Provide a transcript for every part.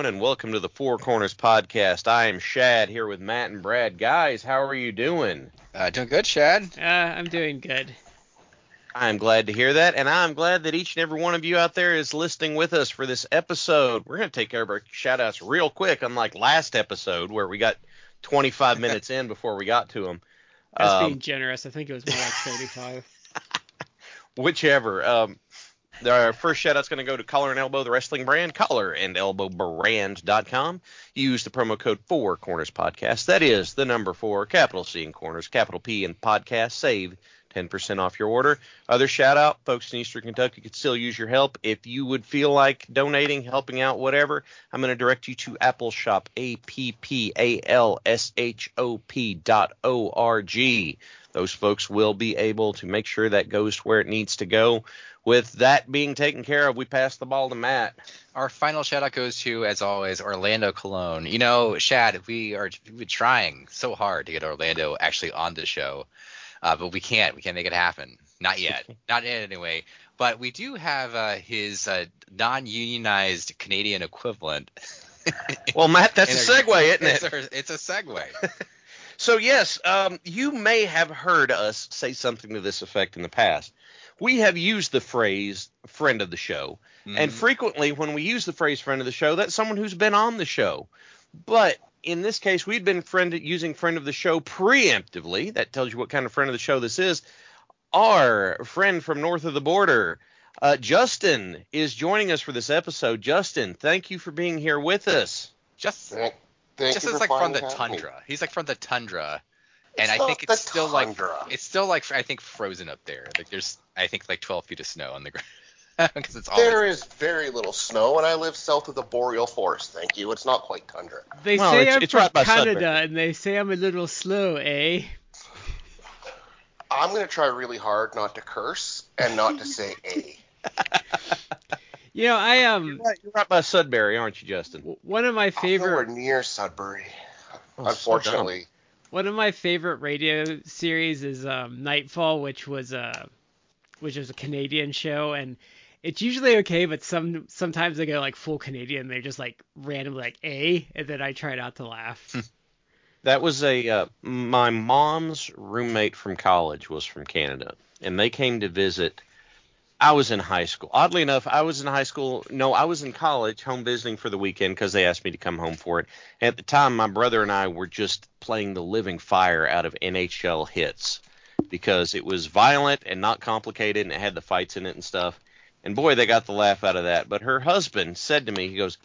Everyone, and welcome to the Four Corners Podcast. I am Shad here with Matt and Brad. Guys, how are you doing? Uh, doing good, Shad. Uh, I'm doing good. I'm glad to hear that, and I'm glad that each and every one of you out there is listening with us for this episode. We're going to take care of our shout outs real quick, unlike last episode where we got 25 minutes in before we got to them. That's Um, being generous. I think it was more like 35. whichever. Um, our first shout out's going to go to Collar and Elbow, the wrestling brand, collar and elbow brand.com. Use the promo code 4 Corners Podcast. That is the number 4, capital C in Corners, capital P in Podcast. Save 10% off your order. Other shout out, folks in Eastern Kentucky could still use your help. If you would feel like donating, helping out, whatever, I'm going to direct you to Appalshop, A P P A L S H O P dot O R G. Those folks will be able to make sure that goes to where it needs to go. With that being taken care of, we pass the ball to Matt. Our final shout out goes to, as always, Orlando Cologne. You know, Shad, we are trying so hard to get Orlando actually on the show, uh, but we can't. We can't make it happen. Not yet. Not yet, anyway. But we do have uh, his uh, non-unionized Canadian equivalent. Well, Matt, that's a In segue, isn't it's it? a, it's a segue. So yes, um, you may have heard us say something to this effect in the past. We have used the phrase "friend of the show," and Mhm. frequently when we use the phrase "friend of the show," that's someone who's been on the show. But in this case, we've been friend using "friend of the show" preemptively. That tells you what kind of friend of the show this is. Our friend from north of the border, uh, Justyn, is joining us for this episode. Justyn, thank you for being here with us. just Thank, thank just you as like from the finally having me. tundra. He's like from the tundra, and It's I think it's still like it's still like I think frozen up there. Like there's I think like 12 feet of snow on the ground because it's all There is very little snow, and I live south of the boreal forest. Thank you. It's not quite tundra. They Well, say it's- I'm it's from right by Canada, Sudbury. and they say I'm a little slow, eh? I'm gonna try really hard not to curse and not to say a. You know, I um You're right, you're right by Sudbury, aren't you, Justyn? one of my I'm nowhere favorite near Sudbury. Oh, so Unfortunately, one of my favorite radio series is um, Nightfall, which was a which was a Canadian show, and it's usually okay, but some sometimes they go like full Canadian, they're just like randomly like a, and then I try not to laugh. That was a uh, my mom's roommate from college was from Canada, and they came to visit. I was in high school. Oddly enough, I was in high school. No, I was in college, home visiting for the weekend because they asked me to come home for it. At the time, my brother and I were just playing the living fire out of NHL Hitz because it was violent and not complicated, and it had the fights in it and stuff. And boy, they got the laugh out of that. But her husband said to me, he goes,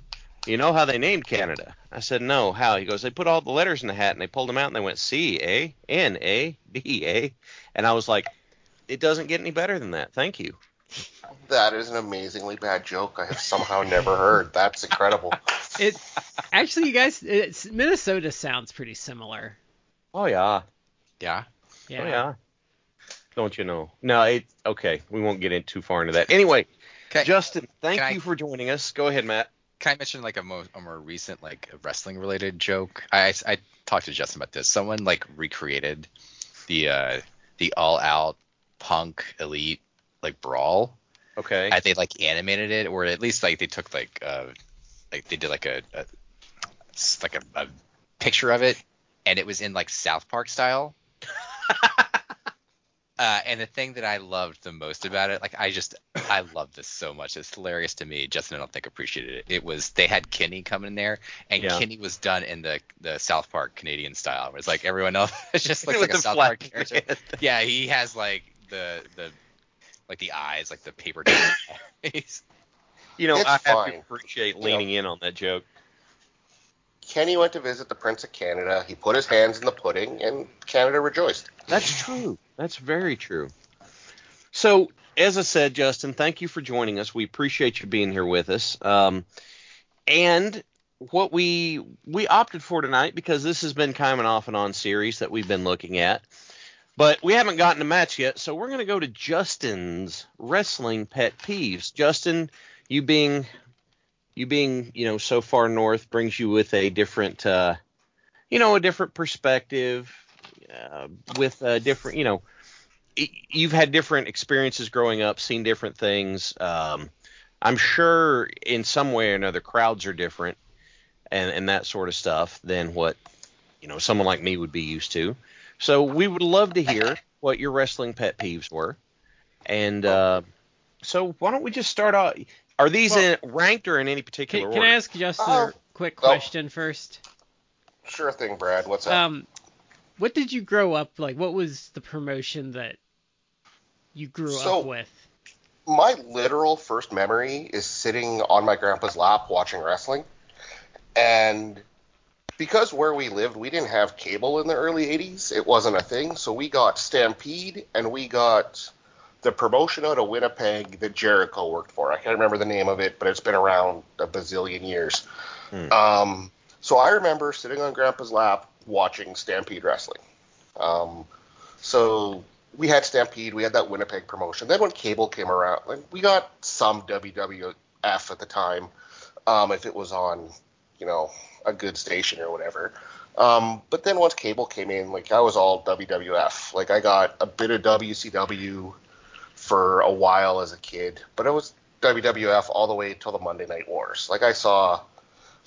you know how they named Canada? I said, no. How? He goes, they put all the letters in the hat and they pulled them out and they went C A N A D A, and I was like, it doesn't get any better than that. Thank you. That is an amazingly bad joke I have somehow never heard. That's incredible. It actually, you guys, it's, Minnesota sounds pretty similar. Oh yeah. yeah. Yeah. Oh yeah. Don't you know? No, it okay. We won't get in too far into that. Anyway, Okay. Justyn, thank Can I- you for joining us. Go ahead, Matt. Can I mention like a more, a more recent like wrestling related joke? I, I I talked to Justyn about this. Someone like recreated the uh the all out punk elite like brawl. Okay. And they like animated it, or at least like they took like uh like they did like a, a like a, a picture of it, and it was in like South Park style. Uh, and the thing that I loved the most about it, like I just, I love this so much. It's hilarious to me. Justyn, I don't think appreciated it. It was they had Kenny come in there, and Yeah. Kenny was done in the the South Park Canadian style. Where it's like everyone else just looks like a South Park character. Yeah, he has like the the like the eyes, like the paper eyes. You know, It's I have fine. to appreciate You leaning in on that joke. Kenny went to visit the Prince of Canada. He put his hands in the pudding, and Canada rejoiced. That's true. That's very true. So, as I said, Justyn, thank you for joining us. We appreciate you being here with us. Um, and what we we opted for tonight because this has been kind of an off and on series that we've been looking at, but we haven't gotten a match yet. So we're going to go to Justyn's wrestling pet peeves. Justyn, you being you being you know so far north brings you with a different uh, you know a different perspective uh, with a different, you know, you've had different experiences growing up, seen different things. Um, I'm sure in some way or another, crowds are different and, and that sort of stuff than what, you know, someone like me would be used to. So we would love to hear what your wrestling pet peeves were. And uh, so why don't we just start out? Are these in, ranked or in any particular Can, can? I ask Justyn Oh. a quick Oh. question first? Sure thing, Brad. What's up? Um, what did you grow up like? What was the promotion that you grew So- up with? my literal first memory is sitting on my grandpa's lap watching wrestling. And because where we lived, we didn't have cable in the early 80s. It wasn't a thing. So we got Stampede and we got the promotion out of Winnipeg that Jericho worked for. I can't remember the name of it, but it's been around a bazillion years. Hmm. Um, so I remember sitting on grandpa's lap watching Stampede wrestling. Um, so we had Stampede, we had that Winnipeg promotion. Then when cable came around, we got some WWF at the time, um, if it was on, you know, a good station or whatever. Um, but then once cable came in, like I was all WWF. Like I got a bit of WCW for a while as a kid, but it was WWF all the way till the Monday Night Wars. Like I saw,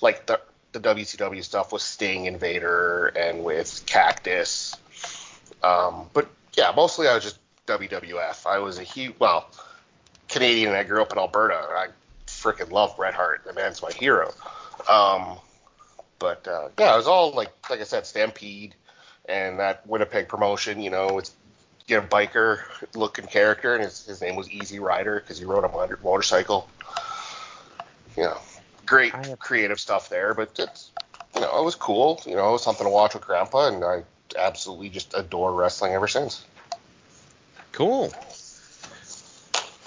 like the the WCW stuff with Sting and Vader and with Cactus. Um, but yeah, mostly I was just WWF. I was a huge, well, Canadian and I grew up in Alberta. I freaking love Bret Hart. The man's my hero. Um, but uh, yeah, it was all like, like I said, Stampede and that Winnipeg promotion. You know, it's you get a biker looking character, and his, his name was Easy Rider because he rode a motor- motorcycle. You know, great have- creative stuff there, but it's you know, it was cool. You know, it was something to watch with Grandpa, and I absolutely just adore wrestling ever since. Cool.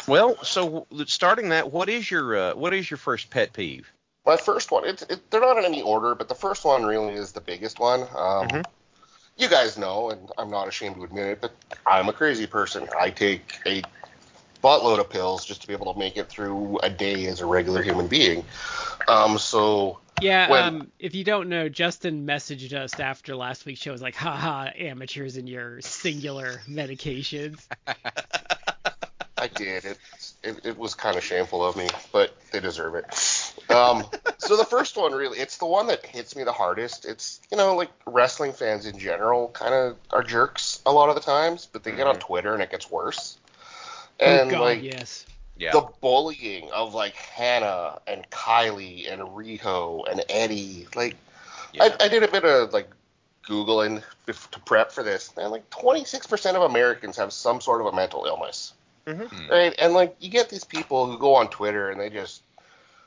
Well, so starting that, what is your uh, what is your first pet peeve? My first one, it's it, they're not in any order, but the first one really is the biggest one. Um, Mhm. You guys know, and I'm not ashamed to admit it, but I'm a crazy person. I take a buttload of pills just to be able to make it through a day as a regular human being. Um, so Yeah, when- um, if you don't know, Justyn messaged us after last week's show. Was like, haha, amateurs and your singular medications. I did. It, it, it was kind of shameful of me, but they deserve it. Um, so the first one really, it's the one that hits me the hardest. It's, you know, like wrestling fans in general kind of are jerks a lot of the times, but they get on Twitter and it gets worse. And oh God, like yes. Yeah. the bullying of like Hana and Kylie and Riho and Eddie, like yeah. I, I did a bit of like googling to prep for this, and like 26% of Americans have some sort of a mental illness, Mhm. right? And like you get these people who go on Twitter and they just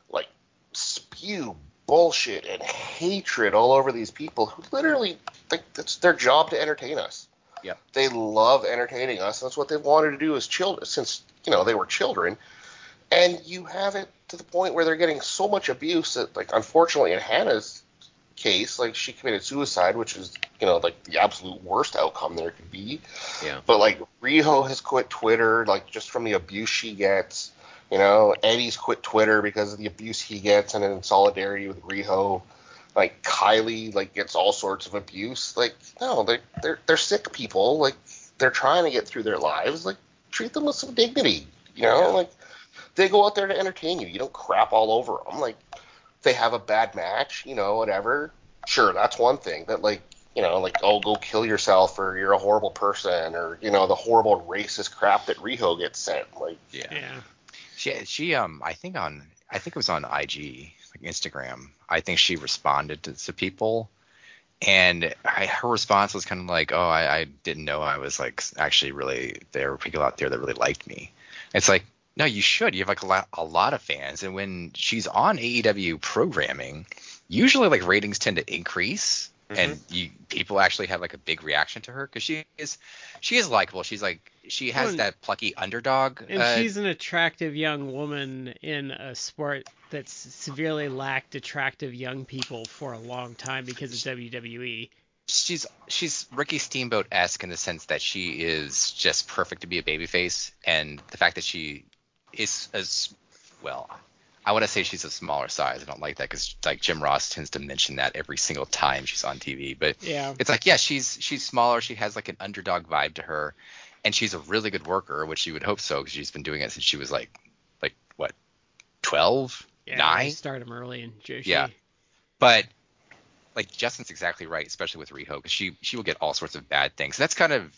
like spew bullshit and hatred all over these people who literally like it's their job to entertain us. Yeah. They love entertaining us. That's what they've wanted to do as children since you know they were children. And you have it to the point where they're getting so much abuse that, like, unfortunately, in Hana's case, like, she committed suicide, which is, you know, like the absolute worst outcome there could be. Yeah. But like, Riho has quit Twitter, like, just from the abuse she gets. You know, Eddie's quit Twitter because of the abuse he gets, and in solidarity with Riho. Like Kylie, like gets all sorts of abuse. Like, no, they're they're they're sick people. Like, they're trying to get through their lives. Like, treat them with some dignity. You know, Yeah. like they go out there to entertain you. You don't crap all over them. Like, they have a bad match, you know, whatever. Sure, that's one thing. But like, you know, like, oh, go kill yourself, or you're a horrible person, or you know, the horrible racist crap that Riho gets sent. Like, Yeah. Yeah. She she um I think on I think it was on IG like Instagram. I think she responded to, to people, and I, her response was kind of like, "Oh, I, I didn't know I was like actually really there were people out there that really liked me." It's like, no, you should. You have like a lot a lot of fans, and when she's on AEW programming, usually like ratings tend to increase. And you people actually have like a big reaction to her because she is she is likable. She's like she has Well, that plucky underdog. And uh, she's an attractive young woman in a sport that's severely lacked attractive young people for a long time because of. WWE. she's she's Ricky Steamboat esque in the sense that she is just perfect to be a babyface, and the fact that she is as well. I want to say she's a smaller size. I don't like that because like Jim Ross tends to mention that every single time she's on TV. But Yeah. it's like yeah, she's she's smaller. She has like an underdog vibe to her, and she's a really good worker, which you would hope so because she's been doing it since she was like like what, twelve, Yeah, nine. him early in Joshi. Yeah. But like Justyn's exactly right, especially with Riho, because she she will get all sorts of bad things. And That's kind of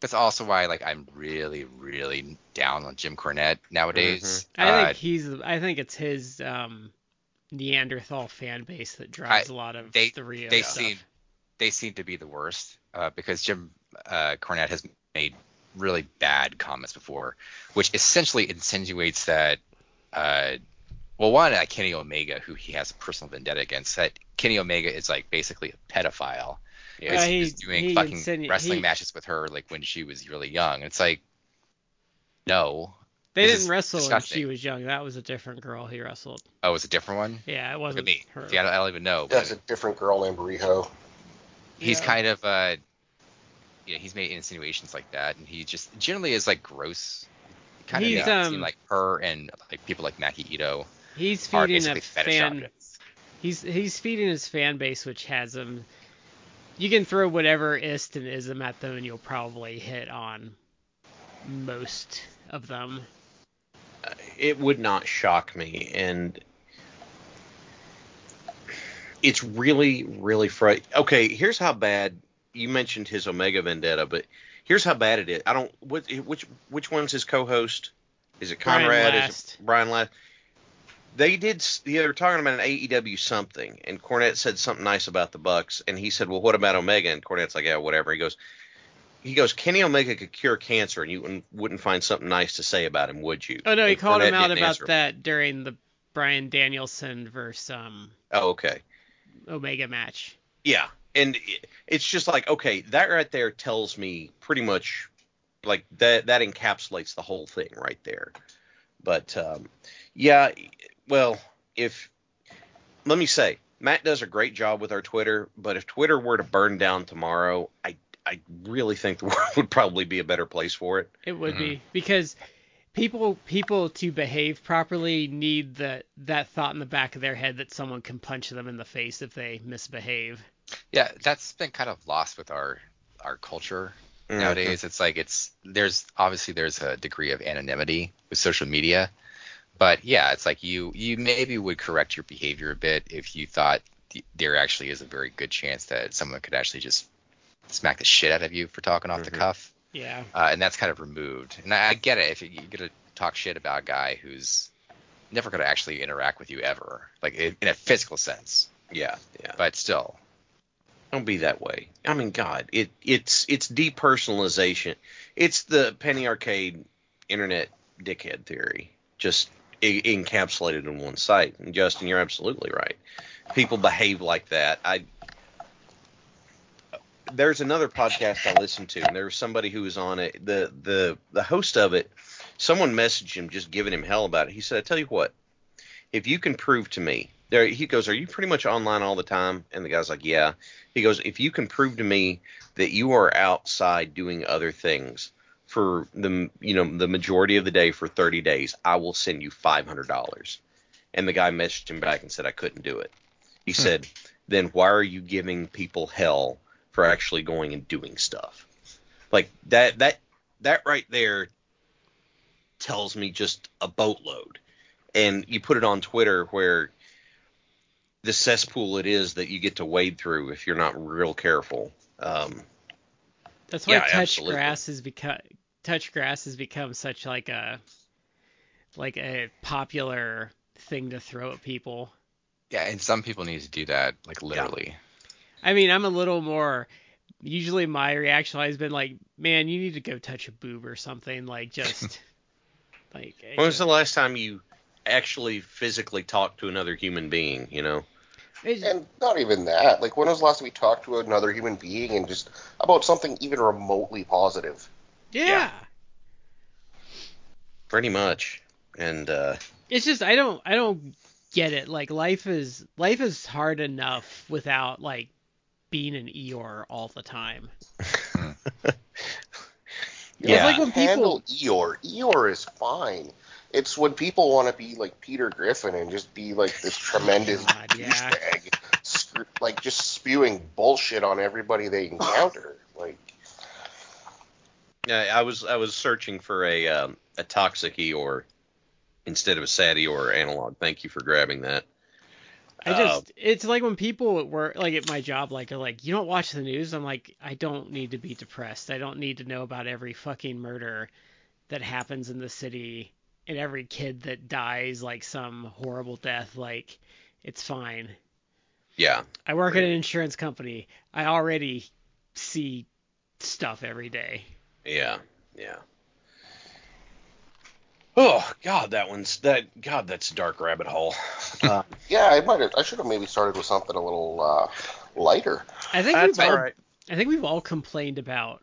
that's also why like I'm really really down on Jim Cornette nowadays. I Uh, think he's. I think it's his um, Neanderthal fan base that drives I- a lot of they the Riho they stuff. seem they seem to be the worst uh, because Jim uh, Cornette has made really bad comments before, which essentially insinuates that. Uh, well, one, uh, Kenny Omega, who he has a personal vendetta against, that Kenny Omega is like basically a pedophile. Yeah. because Yeah, he, he- was doing he fucking insinu- wrestling he- matches with her like when she was really young. It's like, no. They didn't wrestle disgusting. when she was young. That was a different girl he wrestled. Oh, it was a different one. Yeah, it wasn't me. her. See, I don't, I don't even know. But that's a different girl named Riho. he's Yeah. kind of uh, you know, he's made insinuations like that, and he just generally is like gross. Kind of He's, makes it um, seem like her and like people like Maki Ito He's are feeding a fan. objects. He's he's feeding his fan base, which has him. You can throw whatever ist and ism at them, and you'll probably hit on most of them. Uh, it would not shock me and it's really really fr- okay here's how bad you mentioned his omega vendetta but here's how bad it is. I don't what which which one's his co-host? Is it Brian conrad? Is it brian last they did yeah, they were talking about an aew something and cornette said something nice about the bucks and he said well what about omega and cornette's like yeah whatever he goes he goes kenny omega could cure cancer and you wouldn't, wouldn't find something nice to say about him would you Oh no, he And called him out about him. that during the Bryan Danielson versus um, Oh, okay. Omega match. Yeah, and it, it's just like okay, that right there tells me pretty much like that that encapsulates the whole thing right there. But um, yeah, well, if let me say, Matt does a great job with our Twitter, but if Twitter were to burn down tomorrow, I I really think the world would probably be a better place for it. It would Mm-hmm. be because people people to behave properly need that that thought in the back of their head that someone can punch them in the face if they misbehave. Yeah, that's been kind of lost with our our culture Mm-hmm. nowadays. It's like it's there's obviously there's a degree of anonymity with social media, but yeah, it's like you you maybe would correct your behavior a bit if you thought th- there actually is a very good chance that someone could actually just smack the shit out of you for talking off the Mhm. cuff, Yeah. uh, and that's kind of removed. And I, I get it if you- you're gonna talk shit about a guy who's never gonna actually interact with you ever, like in in a physical sense, Yeah, yeah. but still. Don't be that way. I mean, God, it it's it's depersonalization. It's the penny arcade internet dickhead theory, just encapsulated in one site. And Justyn, you're absolutely right. People behave like that. I there's another podcast I listened to, and there was somebody who was on it. the the The host of it, someone messaged him just giving him hell about it. He said, "I tell you what, if you can prove to me." There, he goes, "Are you pretty much online all the time?" And the guy's like, "Yeah." He goes, if you can prove to me that you are outside doing other things for the you know the majority of the day for 30 days, I will send you $500. And the guy messaged him back and said I couldn't do it. He said, then why are you giving people hell for actually going and doing stuff? Like that that that right there tells me just a boatload. And you put it on Twitter where the cesspool it is that you get to wade through if you're not real careful. Um, That's why Yeah, touch absolutely. grass has become touch grass has become such like a like a popular thing to throw at people. Yeah, and some people need to do that, like literally. I mean, I'm a little more. Usually, my reaction has been like, "Man, you need to go touch a boob or something." Like, just like. when was just- the last time you actually physically talked to another human being? You know. it- And not even that. Like, when was the last time we talked to another human being and just about something even remotely positive? Yeah. Pretty much. And uh, It's just I don't I don't get it. Like life is life is hard enough without like being an Eeyore all the time. You It's like when people handle Eeyore. Eeyore is fine. It's when people want to be like Peter Griffin and just be like this tremendous God, yeah. douchebag, sc- like just spewing bullshit on everybody they encounter. Like, Yeah, I was I was searching for a um, a toxic Eeyore instead of a sad Eeyore analog. Thank you for grabbing that. I Uh, just it's like when people at work like at my job like are like you don't watch the news? I'm like I don't need to be depressed. I don't need to know about every fucking murder that happens in the city and every kid that dies like some horrible death. Like it's fine. Yeah, I work at an insurance company. I already see stuff every day yeah, yeah. Oh God, that one's that God, that's a dark rabbit hole. Uh, yeah, I might have. I should have maybe started with something a little uh, lighter. I think that's we've all all right. I think we've all complained about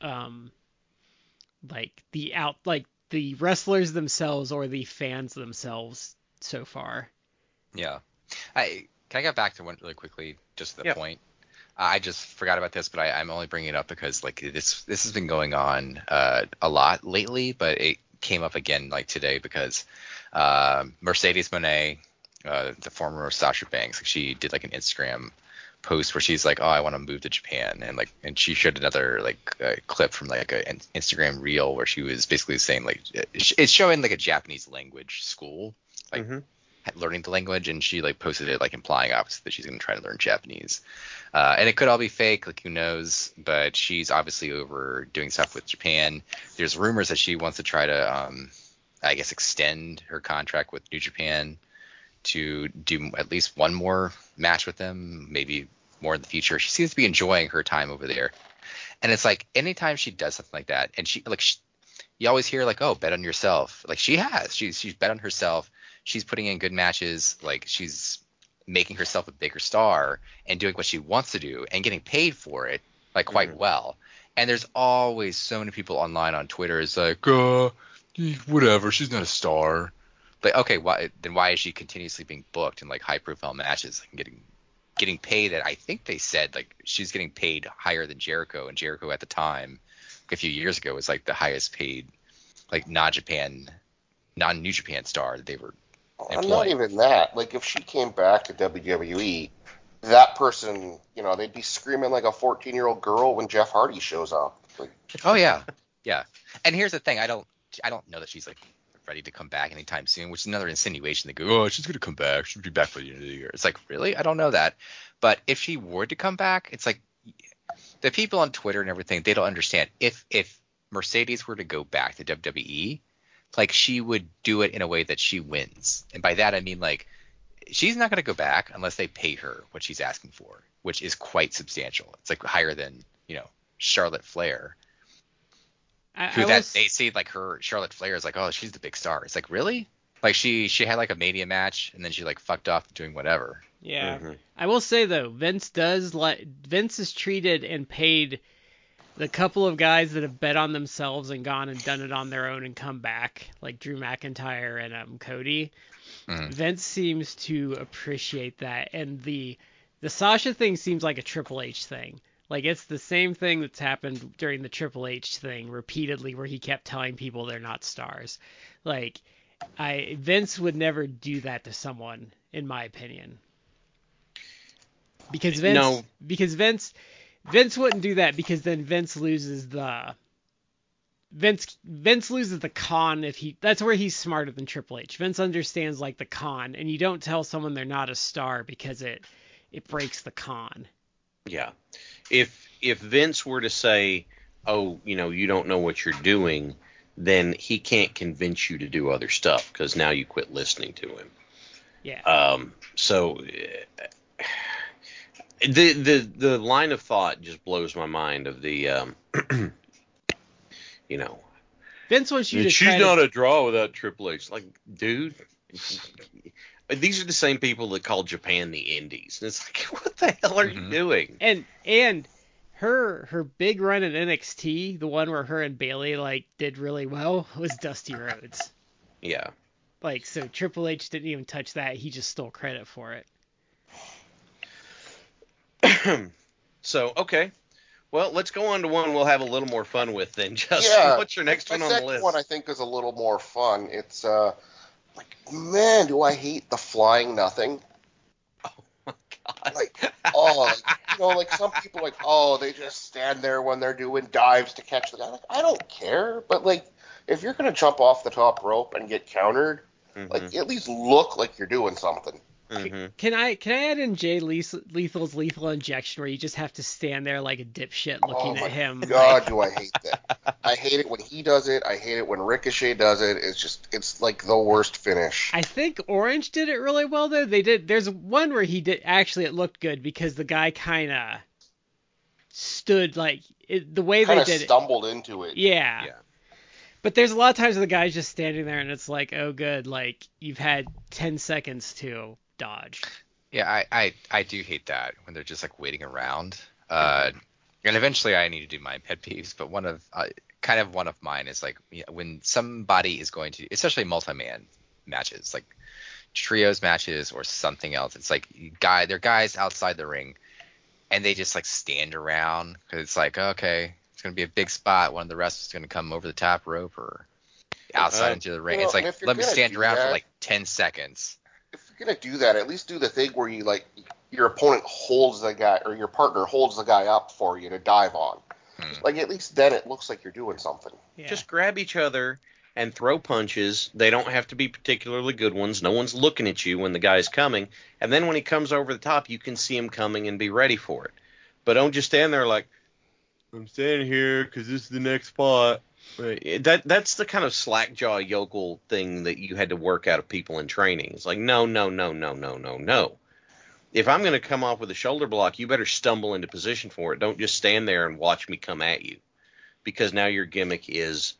um like the out like the wrestlers themselves or the fans themselves so far. Yeah. I can I get back to one really quickly, just the Yeah. point. Uh, I just forgot about this, but I, I'm only bringing it up because like this this has been going on uh, a lot lately, but it came up again like today because uh, Mercedes Moné, uh, the former Sasha Banks, like, she did like an Instagram post where she's like, "Oh, I want to move to Japan," and like, and she showed another like uh, clip from like an Instagram reel where she was basically saying like, it's showing like a Japanese language school, like Mhm. Learning the language and she like posted it like implying obviously that she's going to try to learn japanese. Uh, and it could all be fake like who knows? But she's obviously over doing stuff with japan. There's rumors that she wants to try to um, i guess extend her contract with new japan to do at least one more match with them maybe more in the future. She seems to be enjoying her time over there. And it's like anytime she does something like that and she like she, you always hear like oh bet on yourself. Like she has. She's she's bet on herself she's putting in good matches like she's making herself a bigger star and doing what she wants to do and getting paid for it like quite Mhm. well and there's always so many people online on twitter is like uh whatever she's not a star like okay why then why is she continuously being booked in like high profile matches and getting getting paid that i think they said like she's getting paid higher than jericho and jericho at the time a few years ago was like the highest paid like non japan non new japan star that they were And Employed. not even that. Like, if she came back to WWE, that person, you know, they'd be screaming like a 14 year old girl when Jeff Hardy shows up. Like, Oh yeah, yeah. And here's the thing: I don't, I don't know that she's like ready to come back anytime soon, which is another insinuation. They go, oh, she's gonna come back. She'll be back by the end of the year. It's like, really? I don't know that. But if she were to come back, it's like the people on Twitter and everything, they don't understand. If if Mercedes were to go back to WWE, like she would do it in a way that she wins, and by that I mean like she's not gonna go back unless they pay her what she's asking for, which is quite substantial. It's like higher than you know Charlotte Flair I, who I that was- they see like her Charlotte Flair is like, oh, she's the big star. It's like really? Like she she had like a Mania match and then she like fucked off doing whatever. yeah. Mhm. I will say though, Vince does like Vince is treated and paid the couple of guys that have bet on themselves and gone and done it on their own and come back, like Drew McIntyre and um, Cody. Mhm. Vince seems to appreciate that, and the the Sasha thing seems like a Triple H thing. Like it's the same thing that's happened during the Triple H thing repeatedly, where he kept telling people they're not stars. Like I Vince would never do that to someone, in my opinion. Because Vince, No. because Vince, Vince wouldn't do that because then Vince loses the Vince Vince loses the con if he that's where he's smarter than Triple H. Vince understands like the con and you don't tell someone they're not a star because it it breaks the con. Yeah. If if Vince were to say, "Oh, you know, you don't know what you're doing," then he can't convince you to do other stuff because now you quit listening to him. Yeah. Um, so uh, the the the line of thought just blows my mind of the um, you know Vince wants you to she's not to, a draw without Triple H. Like, dude, these are the same people that call Japan the Indies, and it's like, what the hell are you Mhm. doing? and and her her big run in NXT, the one where her and Bayley like did really well, was Dusty Rhodes. Yeah. Like so Triple H didn't even touch that. He just stole credit for it. so okay. Well, let's go on to one we'll have a little more fun with then. Justyn, Yeah. what's your next My one on the list? one I think is a little more fun. It's uh, like man, do I hate the flying nothing? Oh my god. Like, oh, like, you know, like some people like, oh, they just stand there when they're doing dives to catch the guy. Like, I don't care, but like, if you're gonna jump off the top rope and get countered, Mhm, like at least look like you're doing something. Mhm. Can I can I add in Jay Leth- Lethal's lethal injection where you just have to stand there like a dipshit looking oh my at him? God, do I hate that? I hate it when he does it. I hate it when Ricochet does it. It's just, it's like the worst finish. I think Orange did it really well though. They did. There's one where he did actually it looked good because the guy kind of stood like it, the way Kind they of did stumbled into it. it. Yeah. Yeah. But there's a lot of times where the guy's just standing there and it's like, oh good, like you've had 10 seconds to dodge. Yeah, I, I, I do hate that when they're just like waiting around. Uh, and eventually I need to do my pet peeves, but one of uh, kind of one of mine is like yeah, when somebody is going to, especially multi-man matches, like trios matches or something else. It's like guy, they're guys outside the ring, and they just like stand around because it's like okay, it's gonna be a big spot. One of the wrestlers is gonna come over the top rope or outside Uh, into the ring. you know, it's like let me stand do around for like ten seconds. If you're gonna do that, at least do the thing where you like your opponent holds the guy or your partner holds the guy up for you to dive on. Hmm. Like at least then it looks like you're doing something. Yeah. Just grab each other and throw punches. They don't have to be particularly good ones. No one's looking at you when the guy's coming. And then when he comes over the top, you can see him coming and be ready for it. But don't just stand there like, I'm standing here because this is the next spot. Right. That that's the kind of slackjaw yokel thing that you had to work out of people in training. It's like no, no, no, no, no, no, no. If I'm going to come off with a shoulder block, you better stumble into position for it. Don't just stand there and watch me come at you, because now your gimmick is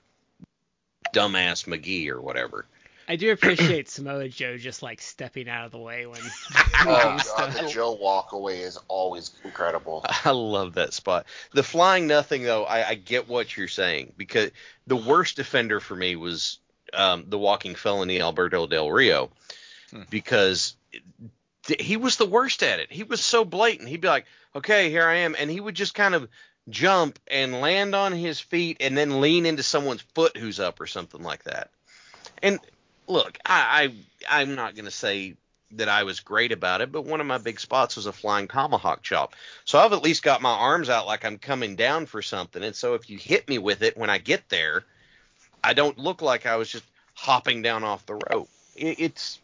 dumbass McGee or whatever. I do appreciate Samoa Joe just like stepping out of the way when Oh god, the Joe walk away is always incredible. I love that spot. The flying nothing though, I, I get what you're saying because the worst defender for me was um, the walking felony Alberto Del Rio Hmm. because th- he was the worst at it. He was so blatant. He'd be like, "Okay, here I am," and he would just kind of jump and land on his feet and then lean into someone's foot who's up or something like that. And look, I, I I'm not gonna say that I was great about it, but one of my big spots was a flying tomahawk chop. So I've at least got my arms out like I'm coming down for something. And so if you hit me with it when I get there, I don't look like I was just hopping down off the rope. It, it's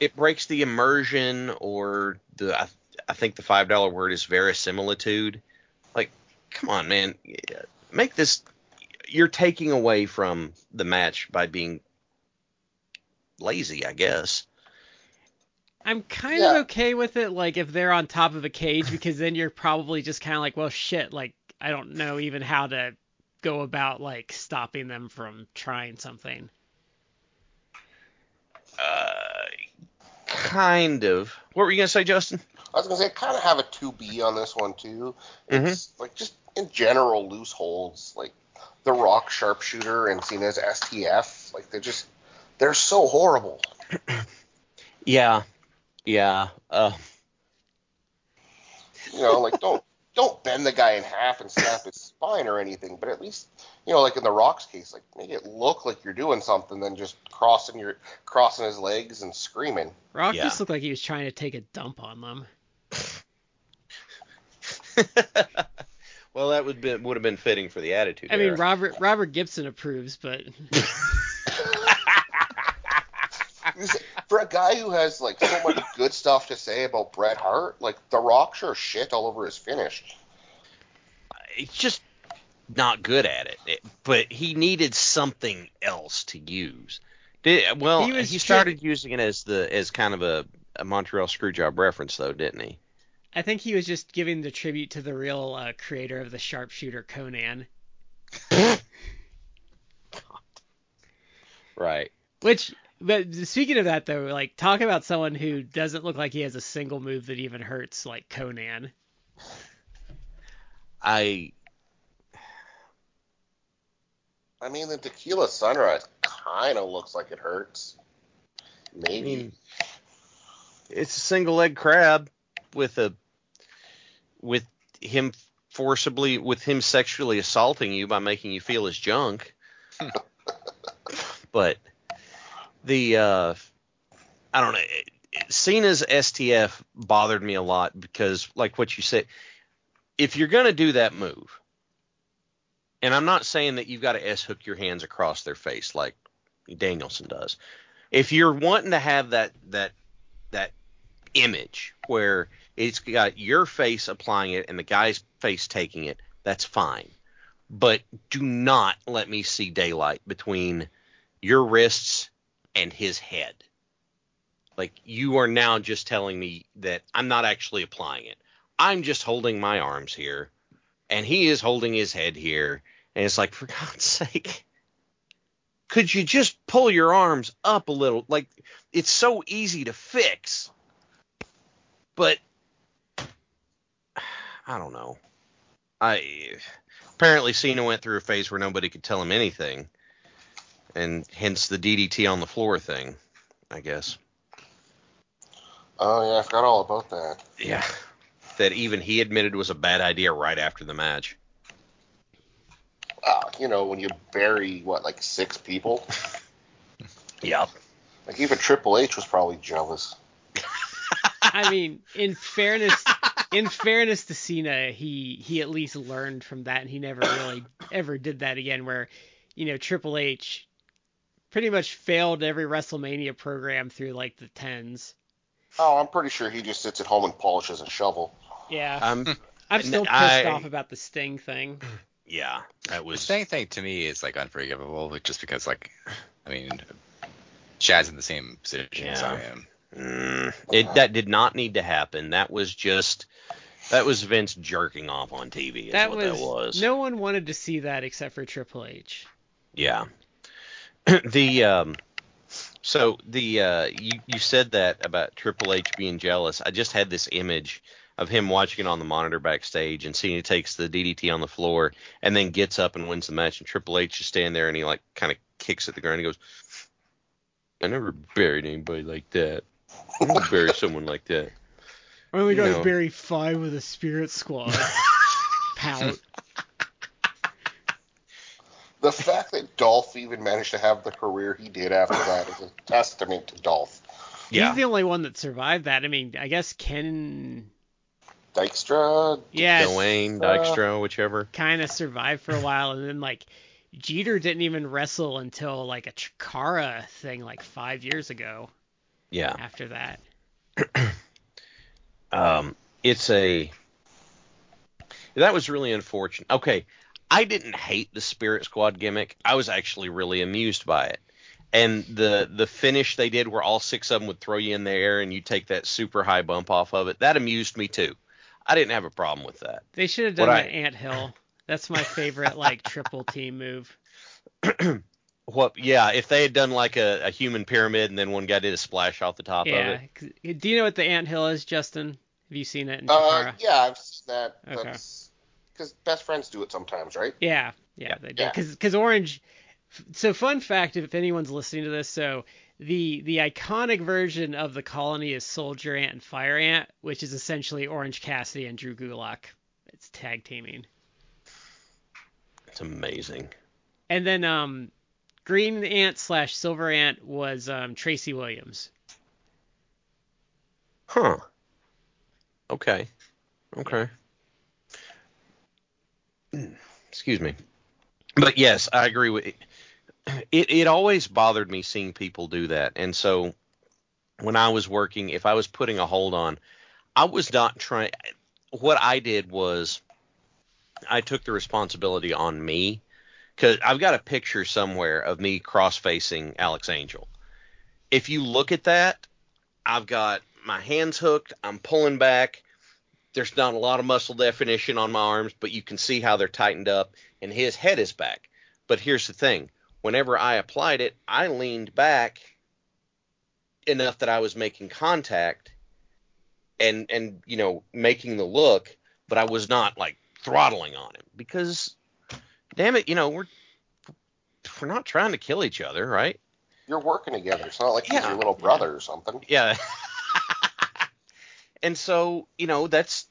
it breaks the immersion or the I, I think the five dollar word is verisimilitude. Like, come on, man, make this. You're taking away from the match by being lazy, I guess. I'm kind Yeah. of okay with it, like if they're on top of a cage, because then you're probably just kind of like, well, shit, like I don't know even how to go about like stopping them from trying something. Uh, kind of. What were you gonna say, Justyn? I was gonna say I kind of have a two B on this one too. Mm-hmm. It's like just in general loose holds, like the Rock sharpshooter and Cena's STF, like they're just they're so horrible. Yeah, yeah. Uh, You know, like don't don't bend the guy in half and snap his spine or anything, but at least you know, like in the Rock's case, like make it look like you're doing something than just crossing your crossing his legs and screaming. Rock Yeah. just looked like he was trying to take a dump on them. Well, that would be, would have been fitting for the attitude. I mean, Robert Robert Gibson approves, but For a guy who has like so much good stuff to say about Bret Hart, like The Rock sure shit all over his finish. he's just not good at it. It- But he needed something else to use. Did, well, He he, started using it as the as kind of a, a Montreal Screwjob reference, though, didn't he? I think he was just giving the tribute to the real uh, creator of the sharpshooter Konnan. Right. Which, but speaking of that though, like talk about someone who doesn't look like he has a single move that even hurts, like Konnan. I I mean, the Tequila Sunrise kind of looks like it hurts. I Maybe. mean, it's a single leg crab with a with him forcibly with him sexually assaulting you by making you feel his junk. but the uh I don't know. it- it- Cena's STF bothered me a lot because, like what you said, if you're gonna do that move, and I'm not saying that you've got to s hook your hands across their face like Danielson does. If you're wanting to have that that that image where it's got your face applying it and the guy's face taking it, that's fine. But do not let me see daylight between your wrists and his head. Like you are now just telling me that I'm not actually applying it. I'm just holding my arms here and he is holding his head here and it's like for God's sake could you just pull your arms up a little like it's so easy to fix but I don't know. I apparently Cena went through a phase where nobody could tell him anything, and hence the DDT on the floor thing, I guess. Oh yeah, I forgot all about that. Yeah, that even he admitted was a bad idea right after the match. Ah, you know, when you bury what like six people, Yeah, like even Triple H was probably jealous. I mean, in fairness, in fairness to Cena, he he at least learned from that, and he never really ever did that again. Where, you know, Triple H pretty much failed every WrestleMania program through like the tens. Oh, I'm pretty sure he just sits at home and polishes a shovel. Yeah, um, I'm still pissed I- off about the Sting thing. yeah, that The was Sting thing to me is like unforgivable, just because like, I mean, Chad's in the same position as I am. Mm, it that did not need to happen. That was just that was Vince jerking off on TV. Is That what was, that was. no one wanted to see that except for Triple H. Yeah. the um so the uh you you said that about Triple H being jealous. I just had this image of him watching it on the monitor backstage and seeing he takes the DDT on the floor and then gets up and wins the match and Triple H is standing there and he like kind of kicks at the ground and goes I never buried anybody like that. I never buried someone like that. I only You got know. buried five with a Spirit Squad. Pout. The fact that Dolph even managed to have the career he did after that is a testament to Dolph. Yeah. He's the only one that survived that. I mean, I guess Ken, Dykstra, yeah, Dwayne, Dykstra, whichever. kind of survived for a while, and then like Jeter didn't even wrestle until like a Chikara thing like five years ago. Yeah. After that, um, it's a that was really unfortunate. Okay, I didn't hate the Spirit Squad gimmick. I was actually really amused by it. And the the finish they did, where all six of them would throw you in the air and you take that super high bump off of it, that amused me too. I didn't have a problem with that. they should have done What the I- ant hill. That's my favorite like triple team move. What? Yeah, if they had done like a, a human pyramid and then one guy did a splash off the top of it. Yeah. Do you know what the ant hill is, Justyn? Have you seen it in Uh, yeah, I've seen that. Okay. That's because best friends do it sometimes, right? Yeah, yeah, Yeah. they do. Yeah. Because Orange. So fun fact, if anyone's listening to this, so the the iconic version of the colony is Soldier Ant and Fire Ant, which is essentially Orange Cassidy and Drew Gulak. It's tag teaming. It's amazing. And then um, Green Ant slash Silver Ant was um, Tracy Williams. Huh. Okay. Okay. excuse me. But yes, I agree with it. It always bothered me seeing people do that, and so when I was working, if I was putting a hold on, I was not trying. What I did was I took the responsibility on me because I've got a picture somewhere of me cross facing Alex Angel. If you look at that, I've got my hands hooked. I'm pulling back. There's not a lot of muscle definition on my arms, but you can see how they're tightened up, and his head is back. But here's the thing whenever I applied it, I leaned back enough that I was making contact and and you know making the look, but I was not like throttling on him because damn it, you know, we're we're not trying to kill each other, right? You're working together. It's not like he's your little brother or something. Yeah. and so, you know, that's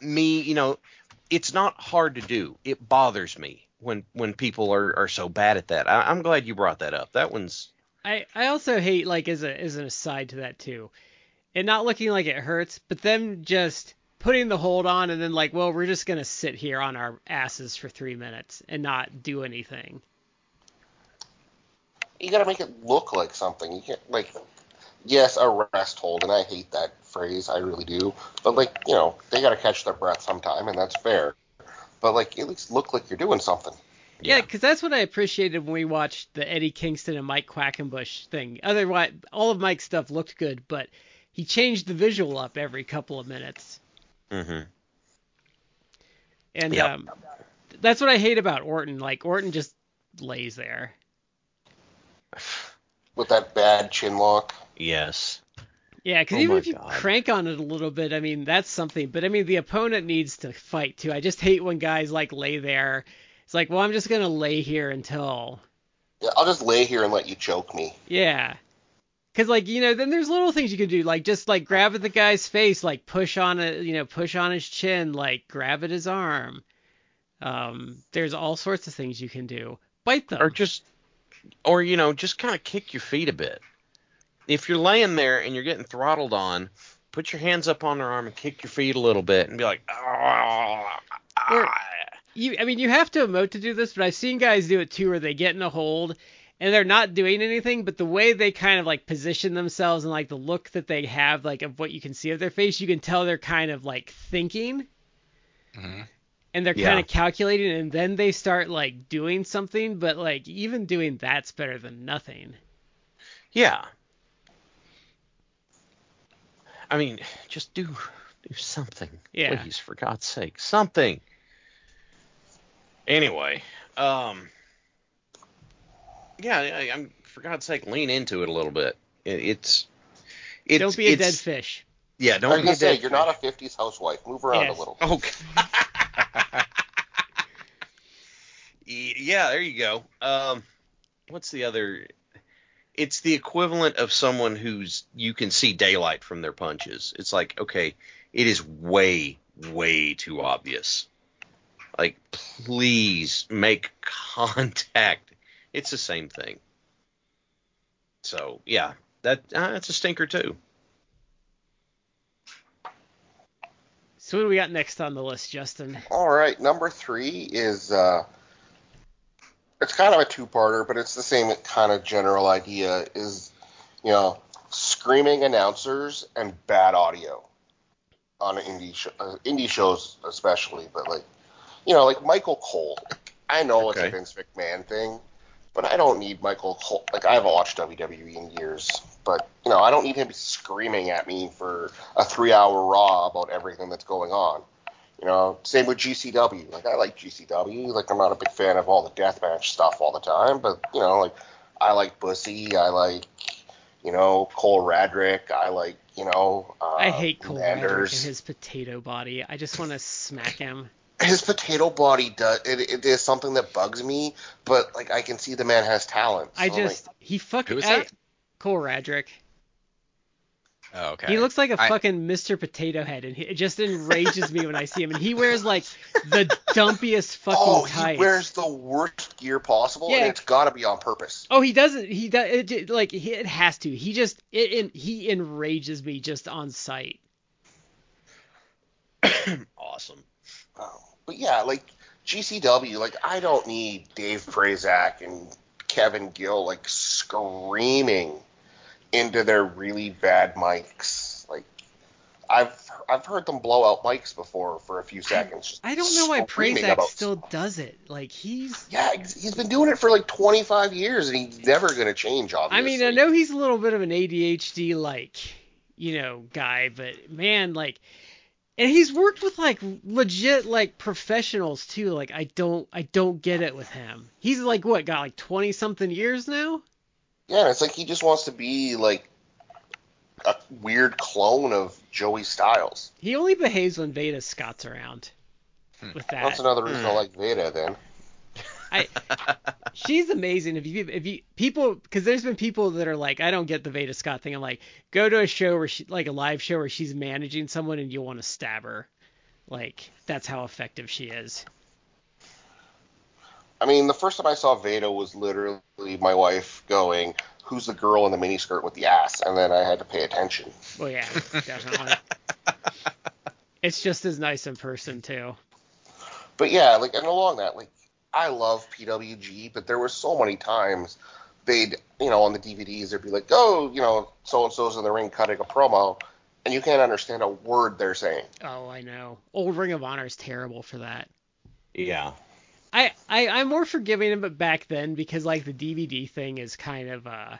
me, you know, it's not hard to do. It bothers me when when people are, are so bad at that. I, I'm glad you brought that up. That one's I, I also hate like as a as an aside to that too, it not looking like it hurts, but them just putting the hold on and then like, well, we're just gonna sit here on our asses for three minutes and not do anything. You got to make it look like something. You can't like. Yes, a rest hold, and I hate that phrase. I really do. But like, you know, they got to catch their breath sometime, and that's fair. But like, at least look like you're doing something. Yeah, because that's what I appreciated when we watched the Eddie Kingston and Mike Quackenbush thing. Otherwise, all of Mike's stuff looked good, but he changed the visual up every couple of minutes. Hmm And Yep. um, that's what I hate about Orton. Like Orton just lays there. With that bad chin lock. Yes. Yeah, because Oh even if you God. crank on it a little bit, I mean that's something. But I mean the opponent needs to fight too. I just hate when guys like lay there. It's like, well, I'm just gonna lay here until Yeah, I'll just lay here and let you choke me. Yeah. Cause like you know, then there's little things you can do, like just like grab at the guy's face, like push on a you know, push on his chin, like grab at his arm. Um, there's all sorts of things you can do. Bite them. Or just or you know, just kind of kick your feet a bit. If you're laying there and you're getting throttled on, put your hands up on their arm and kick your feet a little bit and be like, "Ah, Or- ah." you, I mean, you have to emote to do this, but I've seen guys do it too, where they get in a hold and they're not doing anything, but the way they kind of like position themselves and like the look that they have, like of what you can see of their face, you can tell they're kind of like thinking. hmm and they're Yeah. kind of calculating and then they start like doing something but like even doing that's better than nothing Yeah. I mean, just do do something. Yeah. Please, for God's sake, something. Anyway, um Yeah, I, I'm for God's sake, lean into it a little bit. It, it's it's don't be a dead fish Yeah, don't was be a say dead you're fish. not a '50s housewife. Move around Yes. a little. Oh. Yeah, there you go. Um, what's the other? It's the equivalent of someone who's you can see daylight from their punches. It's like, okay, it is way, way too obvious. Like, please make contact. It's the same thing. So yeah, that uh, that's a stinker too. so what do we got next on the list Justyn All right, number three is uh, it's kind of a two-parter, but it's the same kind of general idea. Is you know screaming announcers and bad audio on indie sh- uh, indie shows especially, but like you know like Michael Cole. I know it's Okay. a Vince McMahon thing, but I don't need Michael Cole. Like I haven't watched WWE in years, but you know I don't need him screaming at me for a three-hour Raw about everything that's going on. You know, same with GCW. Like I like GCW. Like I'm not a big fan of all the deathmatch stuff all the time, but you know, like I like Bussy. I like you know Cole Radrick. I like you know. Uh, i hate cole Radrick and his potato body i just want to smack him His potato body does it, it is something that bugs me, but like I can see the man has talent. i so, just he fucking Who is I- that? cole radrick Oh, okay. he looks like a I- fucking mr potato head and he, it just enrages me when i see him and he wears like the dumpiest fucking Oh, tights he wears the worst gear possible, Yeah. and it's got to be on purpose. Oh, he doesn't. He does. It, it- like he, it has to. He just it, it. He enrages me just on sight. Awesome. Um, but yeah, like GCW, like I don't need Dave Prazak and Kevin Gill like screaming into their really bad mics. Like I've I've heard them blow out mics before for a few seconds. just I don't know why Prazak about- still does it. Like he's. Yeah, he's he's been doing it for like 25 years, and he's never gonna change. Obviously. I mean, I know he's a little bit of an ADHD like, you know, guy, but man, like, and he's worked with like legit like professionals too. Like, I don't, I don't get it with him. He's like what got like 20 something years now. Yeah, it's like he just wants to be like a weird clone of Joey Styles. He only behaves when Veda Scott's around. With that, That's another reason I Hmm. like Veda. Then I, she's amazing. If you if you people because there's been people that are like I don't get the Veda Scott thing. I'm like go to a show where she like a live show where she's managing someone and you want to stab her. Like that's how effective she is. I mean, the first time I saw Veda was literally my wife going, "Who's the girl in the miniskirt with the ass?" And then I had to pay attention. Well, yeah, definitely. it's just as nice in person too. But yeah, like and along that, like I love PWG, but there were so many times they'd, you know, on the DVDs they'd be like, "Oh, you know, so and so's in the ring cutting a promo," and you can't understand a word they're saying. Oh, I know. Old Ring of Honor is terrible for that. Yeah. I, I I'm more forgiving of it back then because like the DVD thing is kind of uh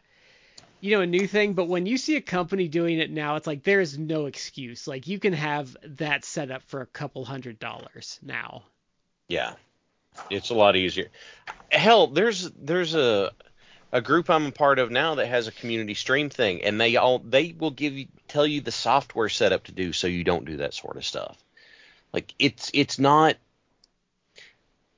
you know a new thing, but when you see a company doing it now, it's like there is no excuse. Like you can have that set up for a couple hundred dollars now. Yeah. It's a lot easier. Hell, there's there's a a group I'm a part of now that has a community stream thing, and they all they will give you tell you the software setup to do so you don't do that sort of stuff. Like it's it's not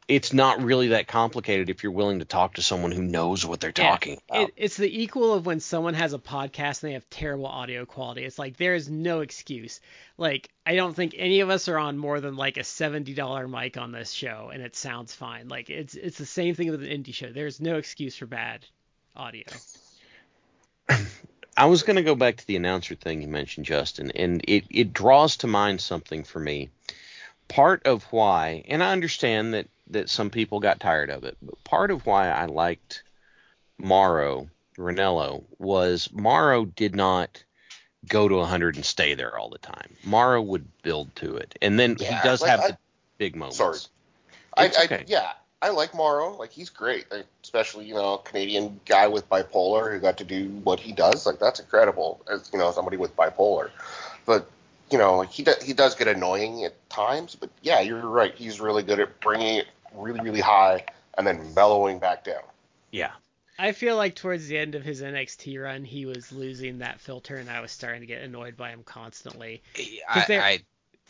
it's not really that complicated if you're willing to talk to someone who knows what they're Yeah, talking about. It, it's the equal of when someone has a podcast and they have terrible audio quality. It's like there is no excuse. Like I don't think any of us are on more than like a seventy dollar mic on this show, and it sounds fine. Like it's it's the same thing with an indie show. There's no excuse for bad audio. I was going to go back to the announcer thing you mentioned, Justyn, and it, it draws to mind something for me. Part of why, and I understand that, that some people got tired of it, but part of why I liked Mauro, Ranallo, was Mauro did not go to 100 and stay there all the time. Mauro would build to it. And then Yeah, he does like, have I- the big moments. Sorry. I, It's I okay. yeah, I like Mauro. Like he's great, like, especially you know Canadian guy with bipolar who got to do what he does. Like that's incredible. As you know, somebody with bipolar. But you know, like he do, he does get annoying at times. But yeah, you're right. He's really good at bringing it really really high and then mellowing back down. Yeah. I feel like towards the end of his NXT run, he was losing that filter, and I was starting to get annoyed by him constantly. I, they're- I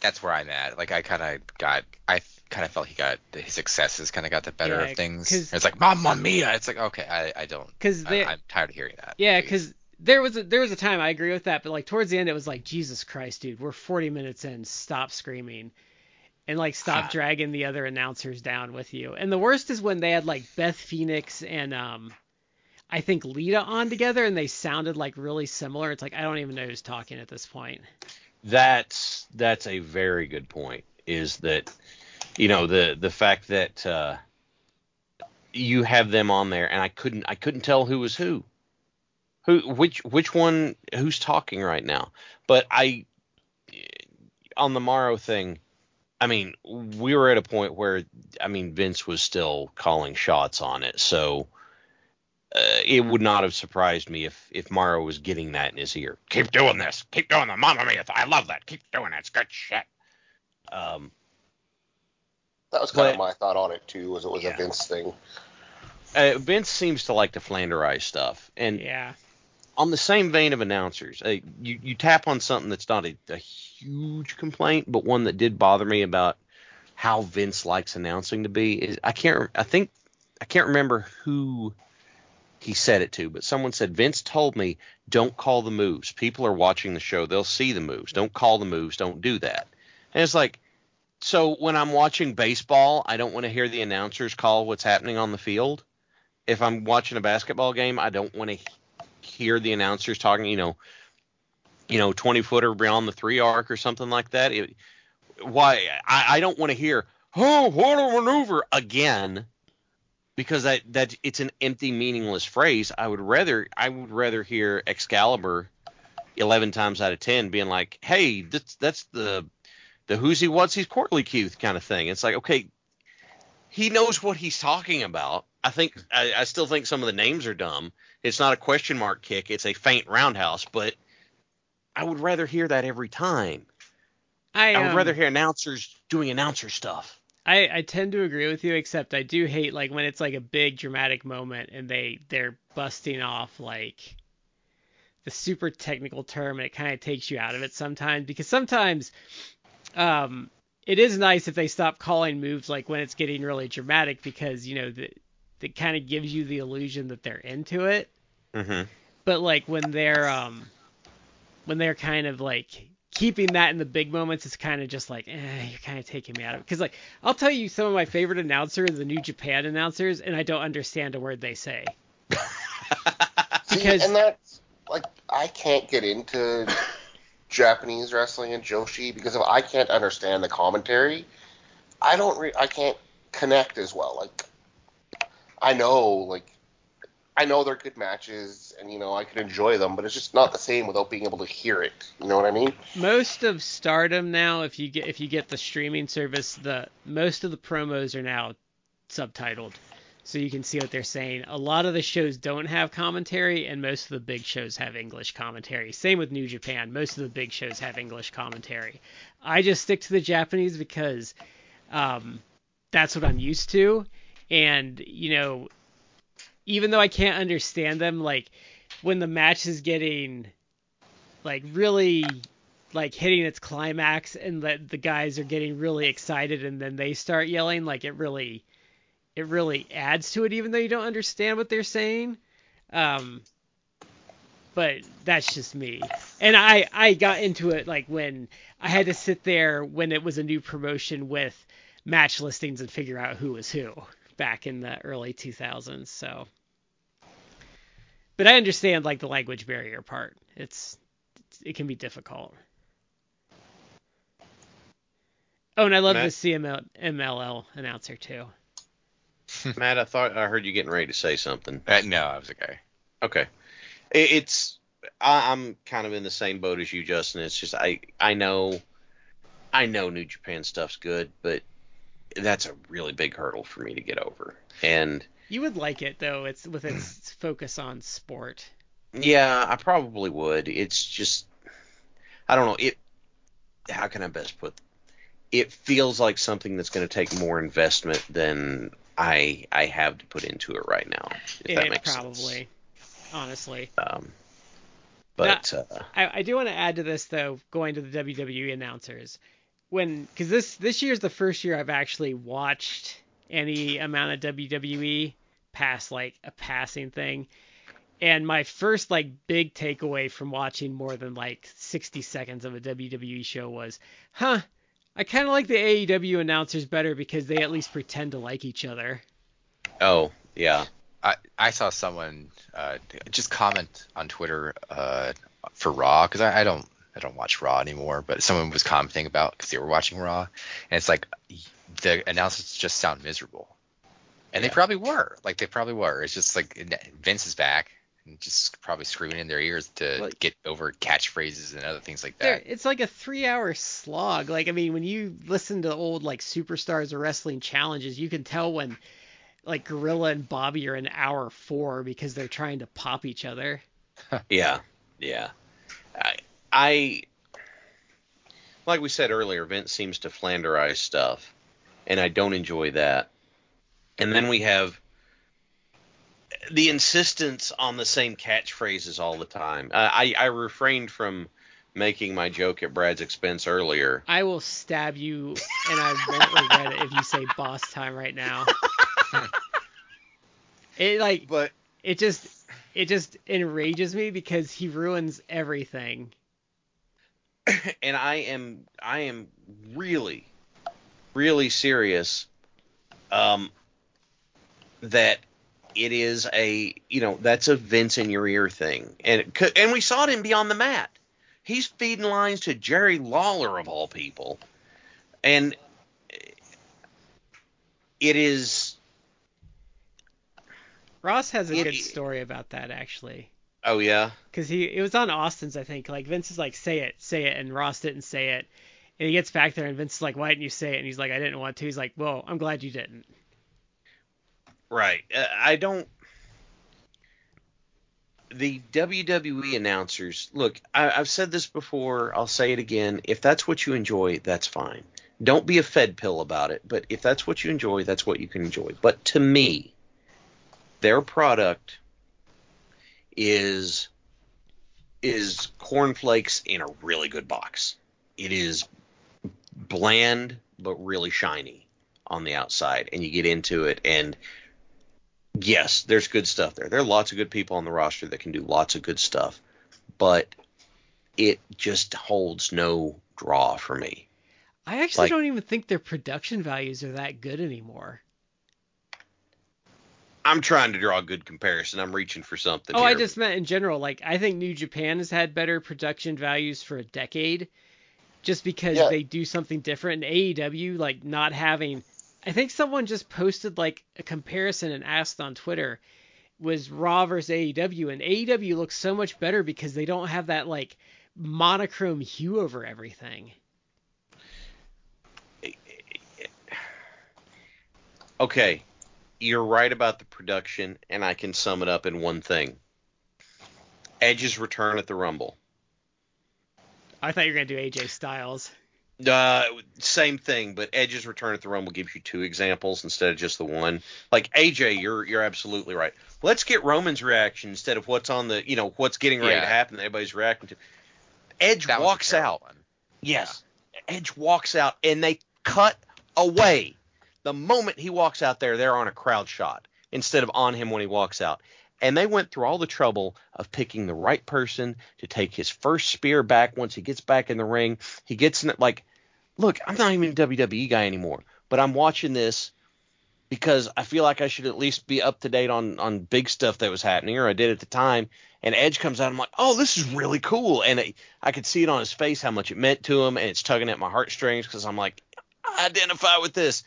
that's where I'm at. Like I kind of got, I kind of felt he got his successes kind of got the better Yeah, of things. 'cause- It's like Mamma Mia. It's like okay, I, I don't. Because I, they, I'm tired of hearing that. Yeah, because there was a, there was a time I agree with that, but like towards the end it was like Jesus Christ, dude, we're 40 minutes in, stop screaming, and like stop dragging the other announcers down with you. And the worst is when they had like Beth Phoenix and um, I think Lita on together, and they sounded like really similar. It's like I don't even know who's talking at this point. That's that's a very good point. Is that you know the the fact that uh, you have them on there, and I couldn't I couldn't tell who was who, who which which one who's talking right now. But I on the Mauro thing, I mean we were at a point where I mean Vince was still calling shots on it, so. Uh, it would not have surprised me if if Mauro was getting that in his ear. Keep doing this. Keep doing the Mamma Mia. I love that. Keep doing it. It's good shit. Um, That was kind of my thought on it too. Was it was Yeah. a Vince thing. uh, Vince seems to like to flanderize stuff, and Yeah, on the same vein of announcers, uh, you you tap on something that's not a, a huge complaint, but one that did bother me about how Vince likes announcing to be. Is I can't I think I can't remember who he said it to, but someone said Vince told me don't call the moves. People are watching the show; they'll see the moves. Don't call the moves. Don't do that. And it's like. So when I'm watching baseball, I don't want to hear the announcers call what's happening on the field. If I'm watching a basketball game, I don't want to hear the announcers talking, you know, you know, 20 footer beyond the three arc or something like that. It, why I, I don't want to hear oh, what a maneuver again, because that that it's an empty, meaningless phrase. I would rather I would rather hear Excalibur eleven times out of ten being like, hey, that's that's the the who's he what's he's quarterly cue kind of thing. It's like okay, he knows what he's talking about. I think I, I still think some of the names are dumb. It's not a question mark kick; it's a feint roundhouse. But I would rather hear that every time. I, I would um, rather hear announcers doing announcer stuff. I, I tend to agree with you, except I do hate like when it's like a big dramatic moment and they they're busting off like the super technical term and it kind of takes you out of it sometimes because sometimes um it is nice if they stop calling moves like when it's getting really dramatic because you know that that kind of gives you the illusion that they're into it. Mm-hmm. but like when they're um when they're kind of like keeping that in the big moments it's kind of just like eh, you're kind of taking me out of it. Because like i'll tell you some of my favorite announcers the new japan announcers and i don't understand a word they say. See, Because- and that's like I can't get into Japanese wrestling and Joshi because if I can't understand the commentary, I don't re- I can't connect as well. Like I know like I know they're good matches and you know I can enjoy them, but it's just not the same without being able to hear it. You know what I mean? most of stardom now if you get if you get the streaming service the most of the promos are now subtitled so you can see what they're saying. A lot of the shows don't have commentary and most of the big shows have english commentary. Same with new japan. Most of the big shows have english commentary. I just stick to the japanese because um, that's what i'm used to. And you know even though i can't understand them like when the match is getting like really like hitting its climax and that the guys are getting really excited and then they start yelling like it really it really adds to it even though you don't understand what they're saying um but that's just me and i i got into it like when i had to sit there when it was a new promotion with match listings and figure out who was who back in the early 2000s so but i understand like the language barrier part it's it can be difficult. Oh, and I love Matt? the CML MLL announcer too. Matt, I thought I heard you getting ready to say something. Uh, no, I was okay. Okay, it, it's I, I'm kind of in the same boat as you, Justyn. It's just I I know I know New Japan stuff's good, but that's a really big hurdle for me to get over. And You would like it though. It's with its focus on sport. yeah, I probably would. It's just I don't know. It how can I best put it feels like something that's going to take more investment than I I have to put into it right now. If that it makes probably, sense. honestly. Um, but uh, I, I do want to add to this though, going to the WWE announcers, when because this this year's the first year I've actually watched any amount of WWE past like a passing thing, and my first like big takeaway from watching more than like 60 seconds of a WWE show was, huh, I kind of like the AEW announcers better because they at least pretend to like each other. oh yeah, I, I saw someone uh, just comment on Twitter uh, for Raw because I, I don't I don't watch Raw anymore, but someone was commenting about because they were watching Raw, and it's like the announcers just sound miserable, and they probably were. Like they probably were. It's just like Vince is back and just probably screaming in their ears to Like- get over catchphrases and other things like that. it's like a three-hour slog. Like, I mean, when you listen to old like superstars of wrestling challenges, you can tell when like Gorilla and Bobby are in hour four because they're trying to pop each other. yeah, yeah. I, I like we said earlier, Vince seems to flanderize stuff, and I don't enjoy that. And then we have the insistence on the same catchphrases all the time. Uh, I I refrained from making my joke at Brad's expense earlier. I will stab you, and I won't regret it if you say "boss time" right now. it like But it just it just enrages me because he ruins everything. and I am I am really really serious um that it is a you know that's a Vince in your ear thing and it could, and we saw it in Beyond the Mat he's feeding lines to Jerry Lawler of all people and it is. Ross has a It- good story about that actually. Oh yeah. Because he it was on Austin's, I think. Like Vince is like, say it, say it, and Ross didn't say it. And he gets back there, and Vince is like, why didn't you say it? And he's like, I didn't want to. He's like, well, I'm glad you didn't. Right. Uh, I don't. The WWE announcers, look, I, I've said this before. I'll say it again. If that's what you enjoy, that's fine. Don't be a fed pill about it. But if that's what you enjoy, that's what you can enjoy. But to me, their product is is cornflakes in a really good box. It is bland but really shiny on the outside, and you get into it and yes, there's good stuff there. There are lots of good people on the roster that can do lots of good stuff, but it just holds no draw for me. I actually Like- don't even think their production values are that good anymore. I'm trying to draw a good comparison. I'm reaching for something. Oh, I just meant in general. Like, I think New Japan has had better production values for a decade, just because Yeah. they do something different. And AEW, like, not having. I think someone just posted like a comparison and asked on Twitter, was Raw versus AEW, and AEW looks so much better because they don't have that like monochrome hue over everything. okay. You're right about the production, and I can sum it up in one thing. Edge's return at the Rumble. I thought you were gonna do AJ Styles. Uh, same thing, but Edge's return at the Rumble gives you two examples instead of just the one. Like AJ, you're you're absolutely right. Let's get Roman's reaction instead of what's on the you know what's getting ready to happen. That everybody's reacting to. Edge That walks out. one. Yes, Edge walks out, and they cut away. The moment he walks out there, they're on a crowd shot instead of on him when he walks out. And they went through all the trouble of picking the right person to take his first spear back once he gets back in the ring. He gets in it like, look, I'm not even a WWE guy anymore, but I'm watching this because I feel like I should at least be up to date on on big stuff that was happening, or I did at the time. And Edge comes out, I'm like, oh, this is really cool, and it, I could see it on his face how much it meant to him, and it's tugging at my heartstrings because I'm like, I identify with this.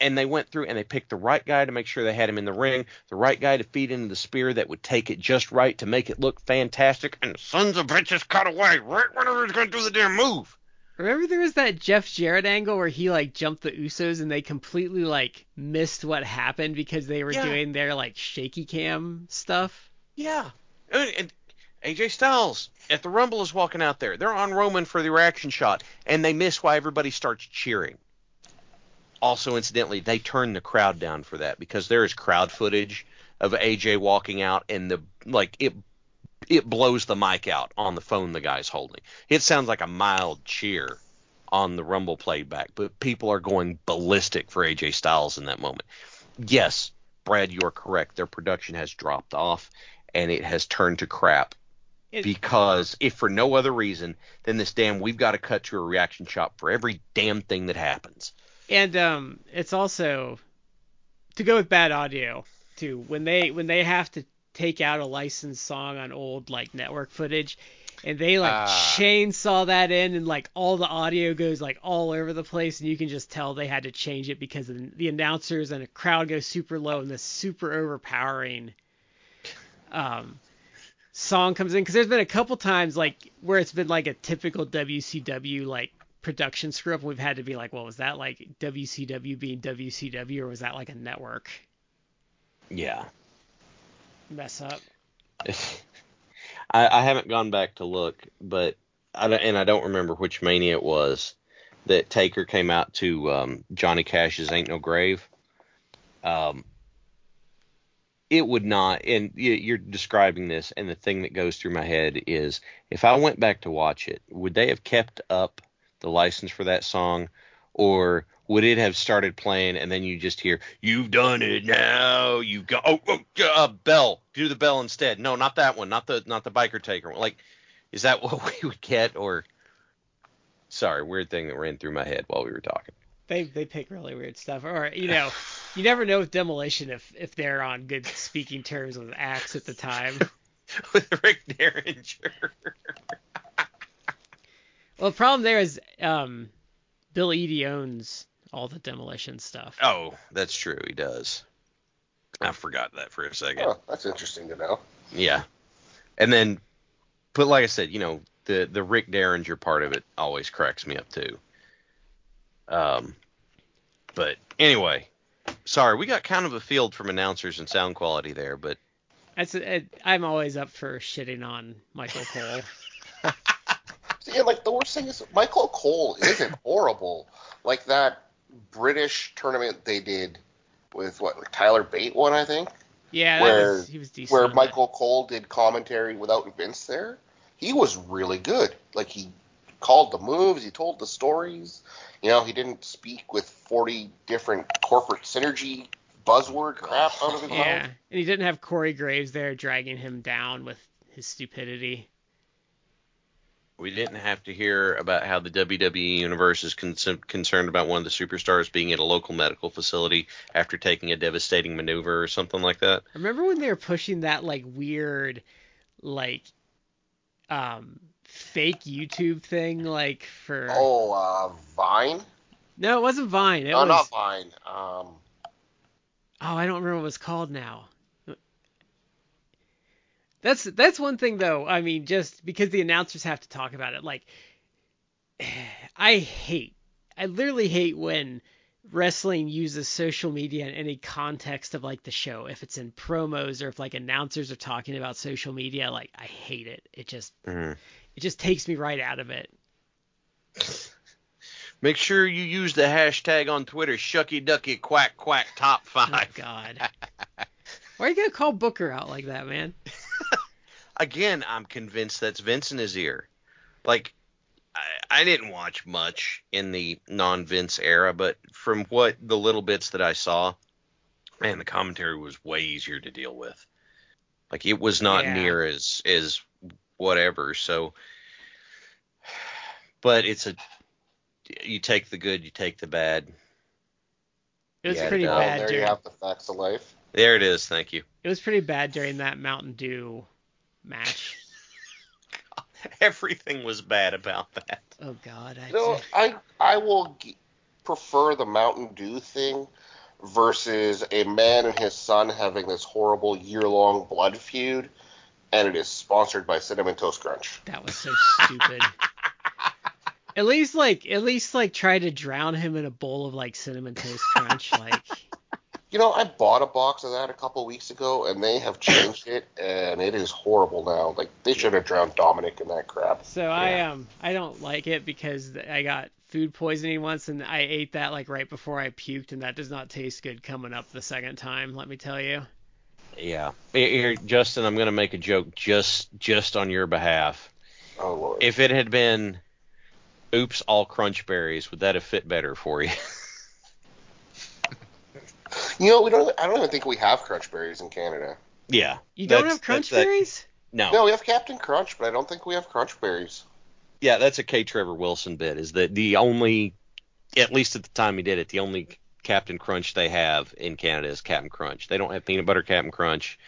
And they went through and they picked the right guy to make sure they had him in the ring, the right guy to feed into the spear that would take it just right to make it look fantastic. And the sons of bitches cut away right when he was going to do the damn move. Remember there was that Jeff Jarrett angle where he like jumped the Usos and they completely like missed what happened because they were Yeah. doing their like shaky cam stuff. Yeah. Uh, and, and AJ Styles at the Rumble is walking out there. They're on Roman for the reaction shot, and they miss why everybody starts cheering. Also, incidentally, they turned the crowd down for that because there is crowd footage of AJ walking out, and the like it it blows the mic out on the phone the guy's holding. It sounds like a mild cheer on the Rumble playback, but people are going ballistic for AJ Styles in that moment. Yes, Brad, you are correct. Their production has dropped off and it has turned to crap It- because if for no other reason than this damn we've got to cut to a reaction shot for every damn thing that happens. And um it's also to go with bad audio too. When they when they have to take out a licensed song on old like network footage and they like Ah. chainsaw that in and like all the audio goes like all over the place and you can just tell they had to change it because the the announcers and the crowd goes super low and this super overpowering um song comes in because there's been a couple times like where it's been like a typical WCW like production screw up we've had to be like well was that like WCW being WCW or was that like a network Yeah. mess up I, I haven't gone back to look, but I don't, and I don't remember which mania it was that Taker came out to um, Johnny Cash's "Ain't No Grave." Um, it would not, and you're describing this, and the thing that goes through my head is, if I went back to watch it, would they have kept up the license for that song, or would it have started playing and then you just hear you've done it now You've got oh, oh uh, bell do the bell instead. No not that one not the not the biker taker one. Like is that what we would get or sorry weird thing that ran through my head while we were talking. They they pick really weird stuff or you know you never know with demolition if if they're on good speaking terms with Axe at the time. With Rick Derringer well the problem there is um Bill Eadie owns all the demolition stuff. Oh, that's true. He does. I forgot that for a second. Oh, that's interesting to know. Yeah. And then, but like I said, you know, the the Rick Derringer part of it always cracks me up too. Um, but anyway, sorry, we got kind of a field from announcers and sound quality there, but That's it, I'm always up for shitting on Michael Cole. And like the worst thing is Michael Cole isn't horrible. Like that British tournament they did with what like Tyler Bate one, I think, Yeah, Where- was, he was decent. where that. Michael Cole did commentary without Vince there. He was really good. Like he called the moves, he told the stories. You know, he didn't speak with 40 different corporate synergy buzzword oh, crap out of his Yeah, mouth. and he didn't have Corey Graves there dragging him down with his stupidity. We didn't have to hear about how the WWE universe is con- concerned about one of the superstars being at a local medical facility after taking a devastating maneuver or something like that. Remember when they were pushing that like weird, like, um, fake YouTube thing, like for? Oh, uh, Vine? No, it wasn't Vine. It no, was. not Vine. Um, Oh, I don't remember what it was called now. That's that's one thing though. I mean, just because the announcers have to talk about it, like I hate, I literally hate when wrestling uses social media in any context of like the show. If it's in promos or if like announcers are talking about social media, like I hate it. It just Mhm. it just takes me right out of it. Make sure you use the hashtag on Twitter, Shucky Ducky Quack Quack Top Oh Five. God. Why are you gonna call Booker out like that, man? Again, I'm convinced that's Vince in his ear. Like, I, I didn't watch much in the non-Vince era, but from what the little bits that I saw, man, the commentary was way easier to deal with. Like, it was not Yeah. near as as whatever. So, but it's a you take the good, you take the bad. It was Yeah, pretty no, bad there during you have the facts of life. There it is. Thank you. it was pretty bad during that Mountain Dew match. Everything was bad about that. Oh God, I You know, I I will g- prefer the Mountain Dew thing versus a man and his son having this horrible year-long blood feud, and it is sponsored by Cinnamon Toast Crunch. that was so stupid. At least like at least like try to drown him in a bowl of like cinnamon toast crunch. Like You know, I bought a box of that a couple weeks ago, and they have changed it, and it is horrible now. Like they should have drowned Dominic in that crap. so I um I don't like it because I got food poisoning once and I ate that like right before I puked and that does not taste good coming up the second time. Let me tell you. Yeah. Here, here, Justyn, I'm going to make a joke just just on your behalf. Oh lord. If it had been oops all crunch berries, would that have fit better for you? you know, we don't. I don't even think we have crunch berries in Canada. yeah. You don't have crunch that's- that- berries? No. No, we have Captain Crunch, but I don't think we have crunch berries. Yeah, that's a K. Trevor Wilson bit. Is that the only, at least at the time he did it, the only Captain Crunch they have in Canada is Captain Crunch. They don't have peanut butter Captain Crunch.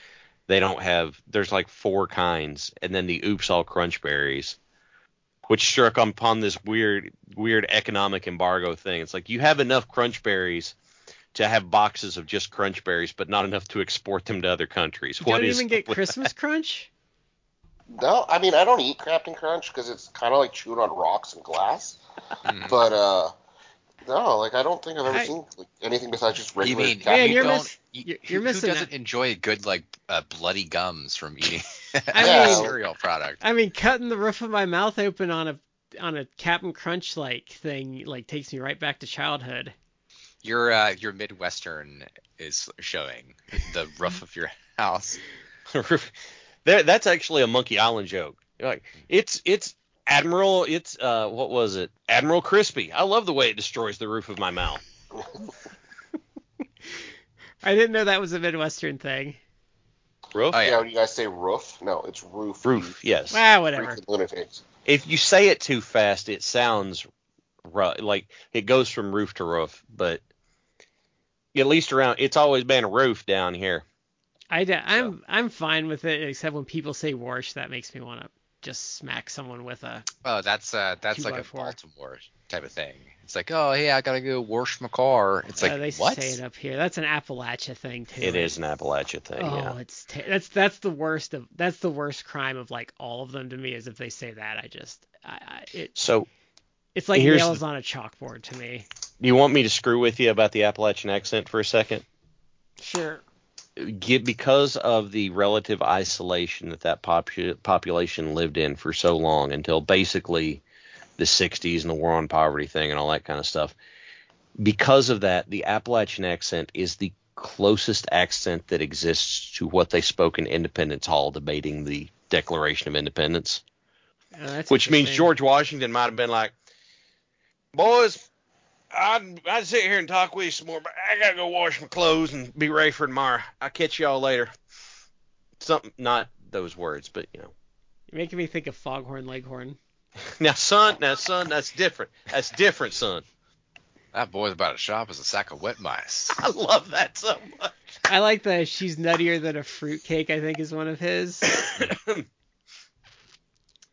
They don't have. There's like four kinds, and then the Oops All Crunch Berries, which struck upon this weird, weird economic embargo thing. It's like you have enough Crunch Berries to have boxes of just Crunch Berries, but not enough to export them to other countries. You What don't is even get with Christmas crunch? No, I mean I don't eat Captain Crunch because it's kind of like chewing on rocks and glass. Mm. But uh, no, like I don't think I've ever I- seen like, anything besides just You regular. mean Captain Man, you you're don't? miss- you- you're- who- you're missing Who doesn't out. enjoy good like uh, bloody gums from eating I mean- cereal product? I mean, cutting the roof of my mouth open on a on a Captain Crunch like thing like takes me right back to childhood. Your uh, your Midwestern is showing the roof of your house. there, that's actually a Monkey Island joke. You're like it's it's Admiral, it's uh what was it? Admiral Crispy. I love the way it destroys the roof of my mouth. I didn't know that was a Midwestern thing. Roof? Oh, yeah, yeah. when you guys say roof, no, it's roof. Roof, yes. Ah, whatever. lunatics. If you say it too fast, it sounds ru- like it goes from roof to roof, but at least around it's always been a roof down here. I d- I'm I'm fine with it except when people say Warsh, that makes me want to just smack someone with a. Oh, that's uh, that's like a four. Baltimore type of thing. It's like, oh, hey, I gotta go wash my car. It's like, Uh, they what? say it up here. That's an Appalachia thing too. It is an Appalachia thing. Oh, yeah. it's ta- that's that's the worst of that's the worst crime of like all of them to me is if they say that. I just I, I it So, it's like nails the- on a chalkboard to me. You want me to screw with you about the Appalachian accent for a second? Sure. Get because of the relative isolation that that popu- population lived in for so long until basically the 60s and the war on poverty thing and all that kind of stuff. Because of that, the Appalachian accent is the closest accent that exists to what they spoke in Independence Hall debating the Declaration of Independence. Uh, Which means. George Washington might have been like, "Boys, I'd I'd sit here and talk with you some more, but I gotta go wash my clothes and be ready for tomorrow. I'll catch y'all later." Something, not those words, but you know. You're making me think of Foghorn Leghorn. Now, son, now, son, that's different. That's different, son. That boy's about to shop as a sack of wet mice. I love that so much. I like the she's nuttier than a fruitcake. I think is one of his.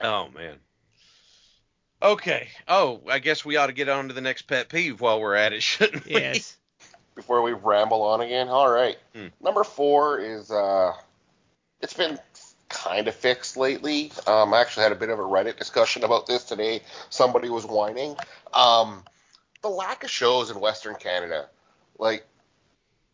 Oh man. Okay. Oh, I guess we ought to get on to the next pet peeve while we're at it, shouldn't we? yes. before we ramble on again. All right. Hmm. Number four is uh, it's been kind of fixed lately. Um, I actually had a bit of a Reddit discussion about this today. Somebody was whining. Um, the lack of shows in Western Canada, like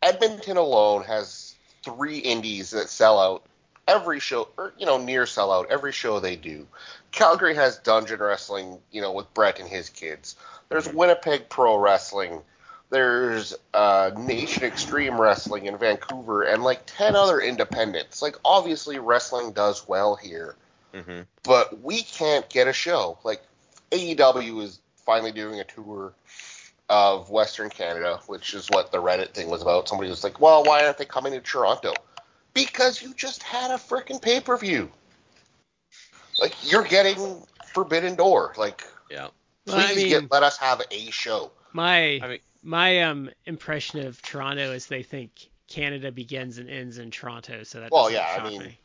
Edmonton alone has three indies that sell out every show, or you know, near sell out every show they do. Calgary has Dungeon Wrestling, you know, with Brett and his kids. There's Winnipeg Pro Wrestling. There's uh, Nation Extreme Wrestling in Vancouver, and like ten other independents. Like obviously, wrestling does well here, Mhm. but we can't get a show. Like AEW is finally doing a tour of Western Canada, which is what the Reddit thing was about. Somebody was like, "Well, why aren't they coming to Toronto?" Because you just had a freaking pay per view. Like you're getting Forbidden Door. Like Yeah. please Well, I mean, get let us have a show. my I mean- my um impression of Toronto is they think Canada begins and ends in Toronto, so that Well, yeah, I mean, me.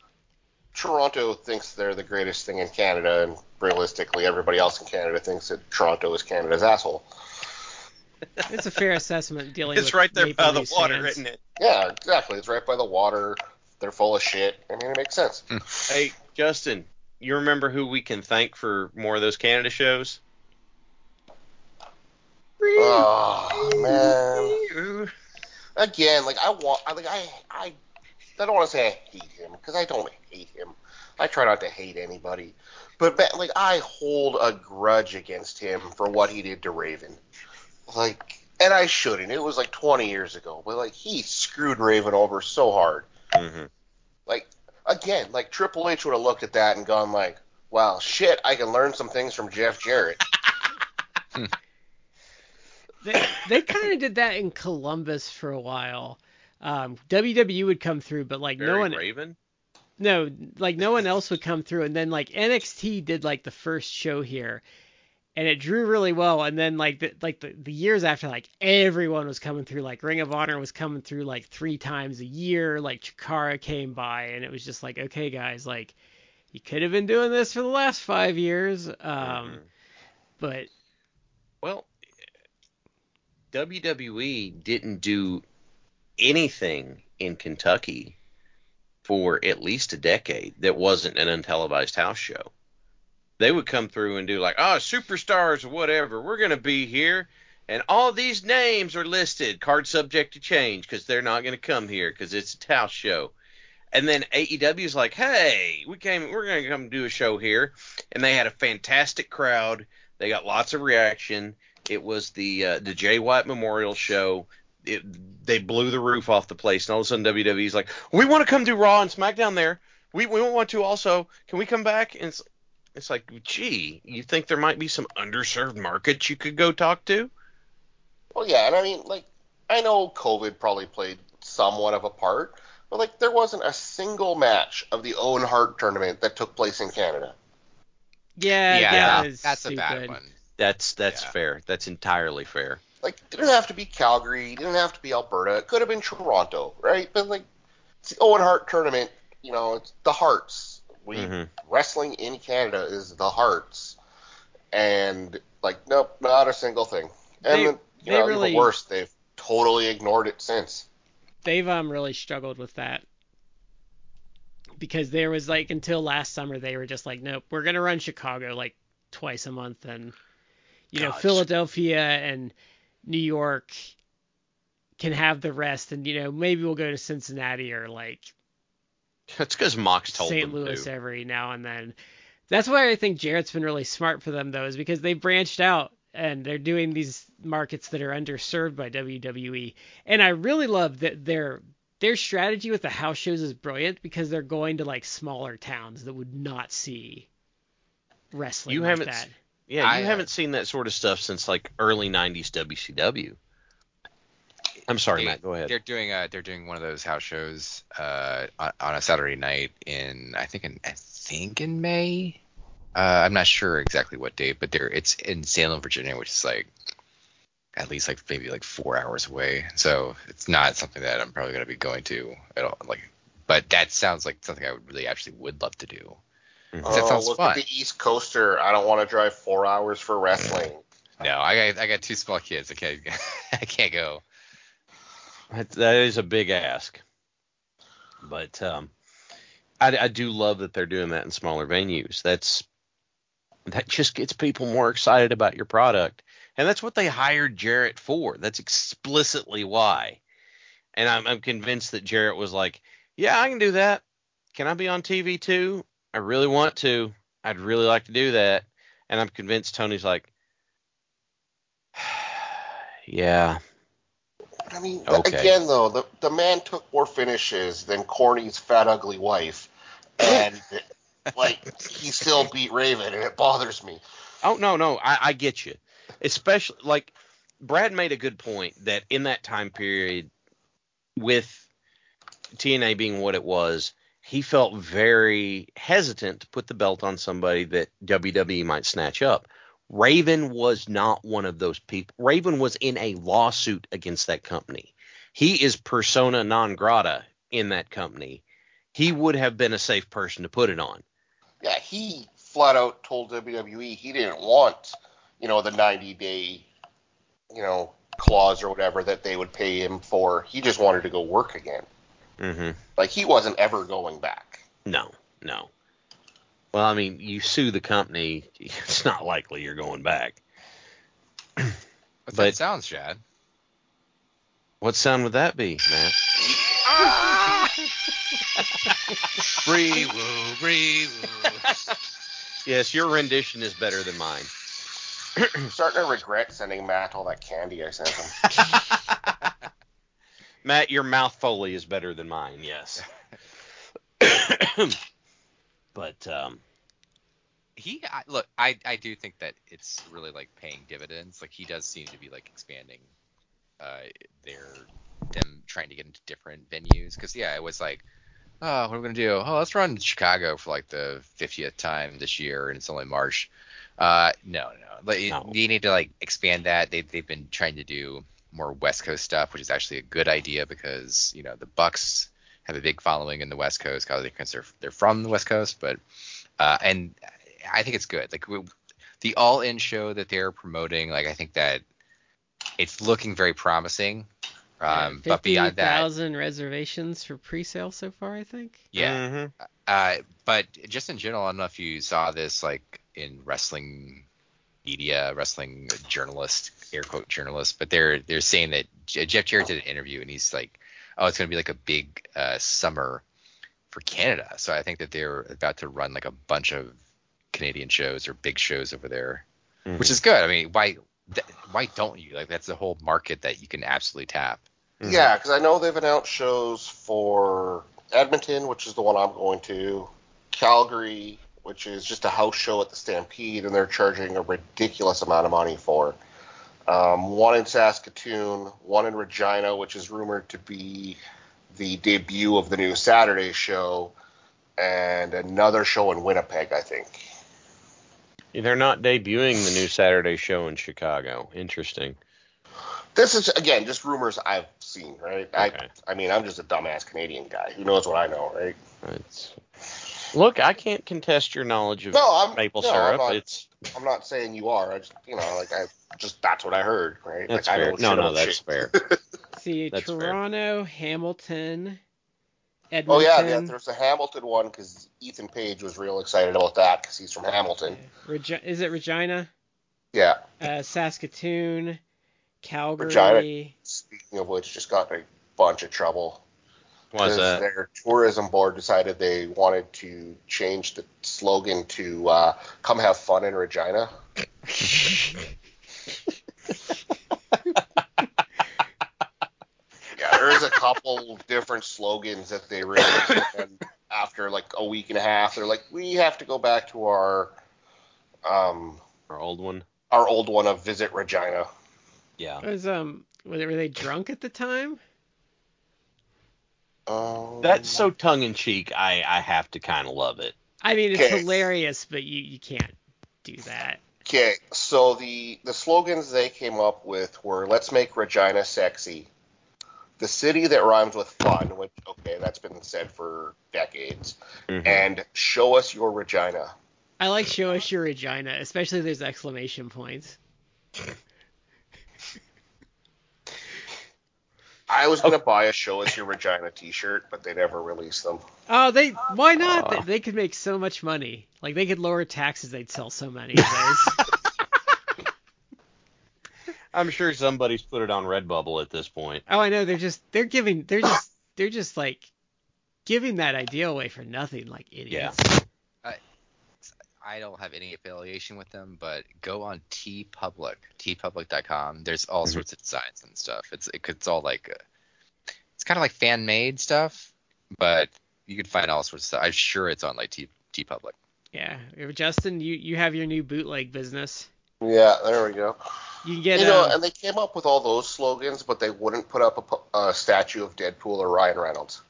Toronto thinks they're the greatest thing in Canada, and realistically, everybody else in Canada thinks that Toronto is Canada's asshole. It's a fair assessment dealing It's with right there Maple by the water, fans. isn't it? Yeah, exactly. It's right by the water. They're full of shit. I mean, it makes sense. Hey, Justyn, you remember who we can thank for more of those Canada shows? Oh man. Again, like I want, I like I, I, I don't want to say I hate him because I don't hate him. I try not to hate anybody, but ba- like I hold a grudge against him for what he did to Raven. Like, and I shouldn't. It was like 20 years ago, but like he screwed Raven over so hard. Mm-hmm. Like again, like Triple H would have looked at that and gone like, "Wow, shit, I can learn some things from Jeff Jarrett." They they kind of did that in Columbus for a while. Um, WWE would come through, but like no one, Raven. no, like no one else would come through. And then like NXT did like the first show here, and it drew really well. And then like the like the, the years after, like everyone was coming through. Like Ring of Honor was coming through like three times a year. Like Chikara came by, and it was just like, okay, guys, like you could have been doing this for the last five years. Um, Mhm. but Well, WWE didn't do anything in Kentucky for at least a decade that wasn't an untelevised house show. They would come through and do like, oh, superstars or whatever, we're going to be here. And all these names are listed, card subject to change because they're not going to come here because it's a house show. And then AEW is like, hey, we came, we're going to come do a show here. And they had a fantastic crowd. They got lots of reaction. It was the uh, the Jay White Memorial Show. It, they blew the roof off the place, and all of a sudden WWE's like, "We want to come do Raw and SmackDown there. We we want to also. Can we come back?" And it's it's like, gee, you think there might be some underserved markets you could go talk to? Well, yeah, and I mean, like, I know COVID probably played somewhat of a part, but like, there wasn't a single match of the Owen Hart tournament that took place in Canada. yeah, yeah, that that- that's stupid. a bad one. That's that's Yeah. fair. That's entirely fair. Like, it didn't have to be Calgary, it didn't have to be Alberta. It could have been Toronto, right? But like, it's the Owen Hart tournament. You know, it's the Hearts. We Mhm. wrestling in Canada is the Hearts, and like, nope, not a single thing. And They- then, you know, really- even worse, they've totally ignored it since. they've um really struggled with that because there was like until last summer they were just like nope we're gonna run chicago like twice a month and you know Gosh. philadelphia and new york can have the rest and you know maybe we'll go to cincinnati or like That's because Mox told st louis to. every now and then that's why i think jarrett's been really smart for them though is because they branched out and they're doing these markets that are underserved by WWE. And I really love that their their strategy with the house shows is brilliant because they're going to like smaller towns that would not see wrestling You like haven't that. Yeah, you uh, haven't seen that sort of stuff since like early '90s WCW. I'm sorry, They- Matt. Go ahead. They're doing uh they're doing one of those house shows uh on, on a Saturday night in I think in I think in May. Uh, I'm not sure exactly what date, but they're it's in Salem, Virginia, which is like at least like maybe like four hours away. So it's not something that I'm probably gonna be going to at all. Like, but that sounds like something I would really actually would love to do. Mhm. That oh, sounds look fun. at the East Coaster. I don't want to drive four hours for wrestling. No, I got I got two small kids. I can't I can't go. That, is a big ask. But um, I, I do love that they're doing that in smaller venues. That's that just gets people more excited about your product, and that's what they hired Jarrett for. That's explicitly why. And I'm, I'm convinced that Jarrett was like, "Yeah, I can do that. Can I be on TV too? I really want to. I'd really like to do that." And I'm convinced Tony's like, "Yeah, I mean, Okay. again though, the the man took more finishes than Corny's fat ugly wife, and like he still beat Raven, and it bothers me. Oh no, no, I, I get you. Especially like Brad made a good point that in that time period, with TNA being what it was, he felt very hesitant to put the belt on somebody that WWE might snatch up. Raven was not one of those people. Raven was in a lawsuit against that company. He is persona non grata in that company. He would have been a safe person to put it on. Yeah, he flat out told WWE he didn't want, you know, the 90 day, you know, clause or whatever that they would pay him for. He just wanted to go work again. Mm-hmm. Like he wasn't ever going back. No, no. Well, I mean, you sue the company, it's not likely you're going back. What's But- that sounds, Chad? What sound would that be, Matt? Ah! Bree woo, bree woo. Yes, your rendition is better than mine. I'm starting to regret sending Matt all that candy I sent him. Matt, your mouth foley is better than mine. Yes. but um, he I, look I, I do think that it's really like paying dividends. Like he does seem to be like expanding uh their them trying to get into different venues. Because yeah it was like oh what are we gonna do? Oh let's run chicago for like the 50th time this year and it's only march. Uh no no. Like No. you need to like expand that. They, they've been trying to do more west coast stuff which is actually a good idea because you know the bucks have a big following in the west coast because they're, they're from the west coast but uh, and I think it's good. Like we, the All In show that they're promoting, like I think that it's looking very promising. Um, but beyond that, thousand reservations for pre-sale so far, I think. yeah. mhm. Uh, but just in general, I don't know if you saw this like in wrestling media, wrestling journalist, air quote journalist, but they're they're saying that Jeff Jarrett did an interview and he's like, oh, it's gonna be like a big uh, summer for Canada. So I think that they're about to run like a bunch of Canadian shows or big shows over there, Mhm. which is good. I mean, why th- why don't you like that's the whole market that you can absolutely tap. Mhm. Yeah, because I know they've announced shows for Edmonton, which is the one I'm going to, Calgary, which is just a house show at the Stampede, and they're charging a ridiculous amount of money for. Um, one in Saskatoon, one in Regina, which is rumored to be the debut of the new Saturday show, and another show in Winnipeg, I think. They're not debuting the new Saturday show in Chicago. Interesting. This is again just rumors I've seen, right? Okay. I I mean I'm just a dumbass Canadian guy. Who knows what I know, right? It's, Look, I can't contest your knowledge of No, maple no, syrup. it's I'm not saying you are. I just, you know, like I just that's what I heard, right? that's like, fair. don't No, no, that's shit. fair. See, That's fair. Toronto, Hamilton, Oh yeah, yeah. There's a Hamilton one because Ethan Page was real excited about that because he's from Hamilton. Regi- is it Regina? Yeah. Uh, Saskatoon, Calgary. Regina. Speaking of which, just got in a bunch of trouble Was because that? their tourism board decided they wanted to change the slogan to uh, "Come have fun in Regina." Yeah, there's a couple different slogans that they released, and after like a week and a half, they're like, we have to go back to our um Our old one. our old one of Visit Regina. Yeah. Was um were they, were they drunk at the time? Um, That's so tongue in cheek. I I have to kind of love it. I mean, it's Okay. hilarious, but you you can't do that. Okay, so the the slogans they came up with were "Let's make Regina sexy," "The city that rhymes with fun," which okay, that's been said for decades, Mhm. and "Show us your Regina." I like show us your Regina, especially those exclamation points. I was gonna buy a "Show us your Regina" T-shirt, but they never released them. Oh, they why not? Aw. They, they could make so much money. Like they could lower taxes, they'd sell so many of those. I'm sure somebody's put it on Redbubble at this point. oh, I know. They're just they're giving they're just they're just like giving that idea away for nothing, like idiots. I don't have any affiliation with them, but go on T Public, teepublic.com. There's all Mhm. sorts of designs and stuff. It's it, it's all like uh, it's kind of like fan made stuff, but you can find all sorts of stuff. I'm sure it's on like T TeePublic. Yeah. Justyn, you you have your new bootleg business. Yeah, there we go. You get you know, um, and they came up with all those slogans, but they wouldn't put up a, a statue of Deadpool or Ryan Reynolds.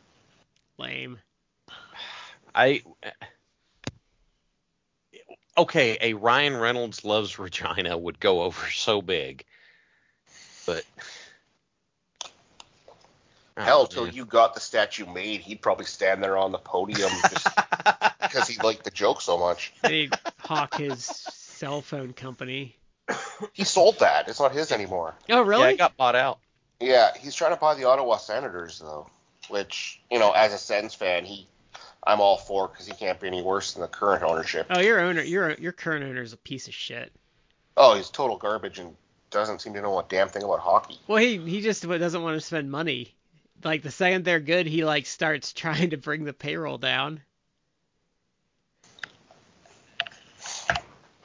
lame. I okay, a Ryan Reynolds loves Regina would go over so big, but Oh, Hell, till you got the statue made, he'd probably stand there on the podium just because he liked the joke so much. They hawk his cell phone company. He sold that. It's not his anymore. Oh, really? Yeah, it got bought out. Yeah, he's trying to buy the Ottawa Senators though, which you know, as a Sens fan, he I'm all for because he can't be any worse than the current ownership. oh, your owner, your your current owner is a piece of shit. Oh, he's total garbage and doesn't seem to know a damn thing about hockey. Well, he he just doesn't want to spend money. Like the second they're good, he like starts trying to bring the payroll down.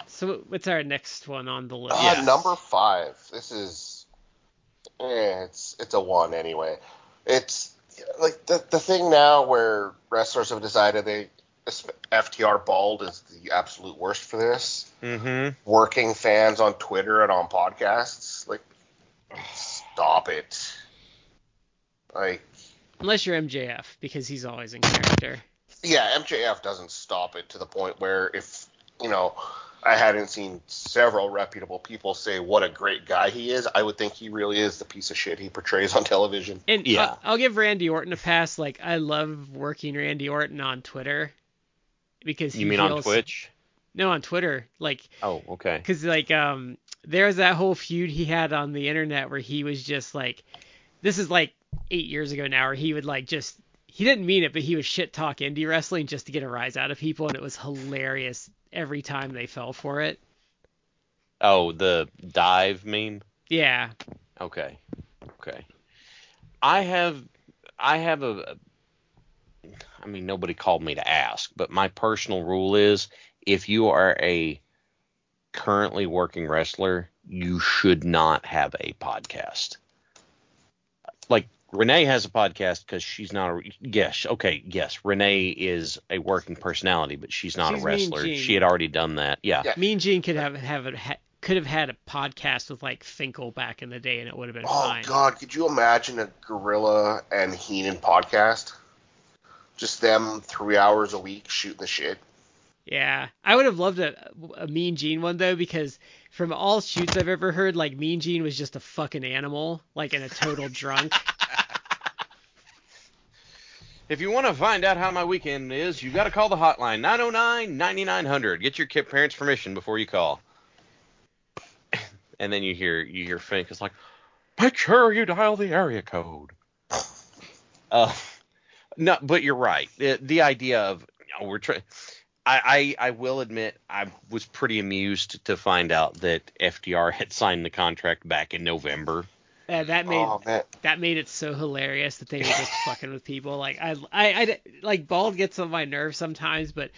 So what's our next one on the list? Uh, Yeah. Number five. This is, eh, it's it's a one anyway. It's like the the thing now where wrestlers have decided they FTR bald is the absolute worst for this. Mm-hmm. Working fans on Twitter and on podcasts, like, stop it. Like, Unless you're MJF, because he's always in character. yeah, MJF doesn't stop it to the point where if you know. I hadn't seen several reputable people say what a great guy he is. I would think he really is the piece of shit he portrays on television. And Yeah. I'll, I'll give Randy Orton a pass. Like I love working Randy Orton on Twitter because he You mean on Twitch? No, on Twitter. Like Oh, okay. Because like um, there's that whole feud he had on the internet where he was just like, this is like eight years ago now, where he would like just he didn't mean it, but he would shit talk indie wrestling just to get a rise out of people, and it was hilarious every time they fell for it. Oh, the dive meme. Yeah, Okay. Okay. I have I have a I mean nobody called me to ask, but my personal rule is if you are a currently working wrestler, you should not have a podcast. Like Renee has a podcast because she's not a yes, okay, yes, Renee is a working personality, but she's not She's a wrestler. She had already done that. Yeah. Yeah. Mean Gene could have have a, ha, could have had a podcast with like Finkel back in the day, and it would have been Oh fine. God, could you imagine a Gorilla and Heenan podcast? Just them three hours a week shooting the shit. Yeah, I would have loved a, a Mean Gene one though because from all shoots I've ever heard, like Mean Gene was just a fucking animal, like in a total drunk. If you want to find out how my weekend is, you've got to call the hotline 909 9900. Get your kid parents' permission before you call. And then you hear you hear Fink is like, make sure you dial the area code. Uh, no, but you're right. The, the idea of you know, we're trying. I, I I will admit I was pretty amused to find out that FTR had signed the contract back in November. Uh, that made Oh that made it so hilarious that they were just fucking with people. Like I, I, I like bald gets on my nerves sometimes, but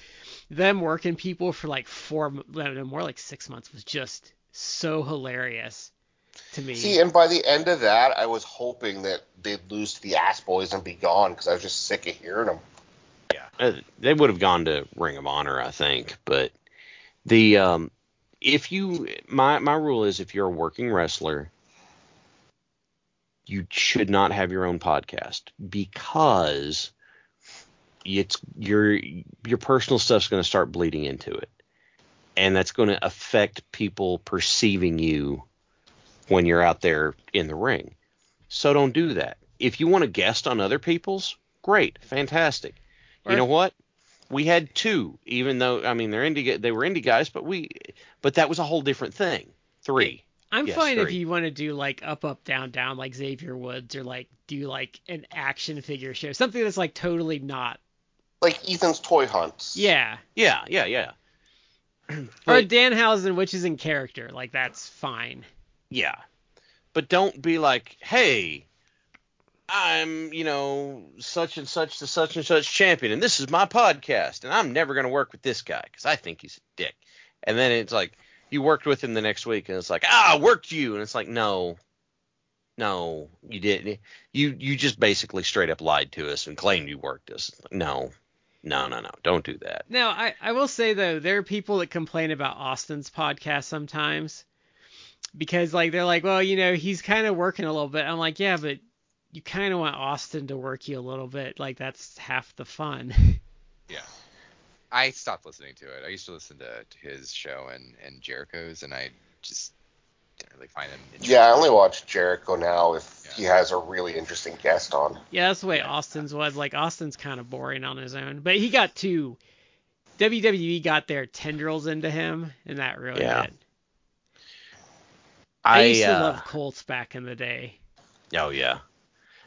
them working people for like four, no, more like six months was just so hilarious to me. see, and by the end of that, I was hoping that they'd lose to the Ass Boys and be gone because I was just sick of hearing them. Yeah, uh, they would have gone to Ring of Honor, I think. But the um, if you my my rule is if you're a working wrestler, you should not have your own podcast because it's your your personal stuff's going to start bleeding into it, and that's going to affect people perceiving you when you're out there in the ring. So don't do that. If you want to guest on other people's, great, fantastic. You know what? We had two, even though I mean they're indie, they were indie guys, but we, but that was a whole different thing. Three. I'm Yes, fine if you want to do like up, up, down, down, like Xavier Woods, or like do like an action figure show, something that's like totally not. Like Ethan's toy hunts. Yeah, Yeah, yeah, yeah, or But- Danhausen, which is in character, like that's fine. yeah. But don't be like, hey, I'm, you know, such and such to such and such champion, and this is my podcast, and I'm never gonna work with this guy because I think he's a dick. And then it's like you worked with him the next week, and it's like, ah, I worked you, and it's like, no, no, you didn't. You you just basically straight up lied to us and claimed you worked us. No, no, no, no, don't do that. Now, I, I will say though, there are people that complain about Austin's podcast sometimes because like they're like, well, you know, he's kind of working a little bit. I'm like, yeah, but you kind of want Austin to work you a little bit. Like that's half the fun. Yeah. I stopped listening to it. I used to listen to, to his show and, and Jericho's, and I just didn't really find him. Yeah, I only watch Jericho now if Yeah. he has a really interesting guest on. yeah, that's the way Austin's was. Like Austin's kind of boring on his own, but he got two. WWE got their tendrils into him, and that really Yeah. did. I, used to uh, love Colts back in the day. Oh yeah,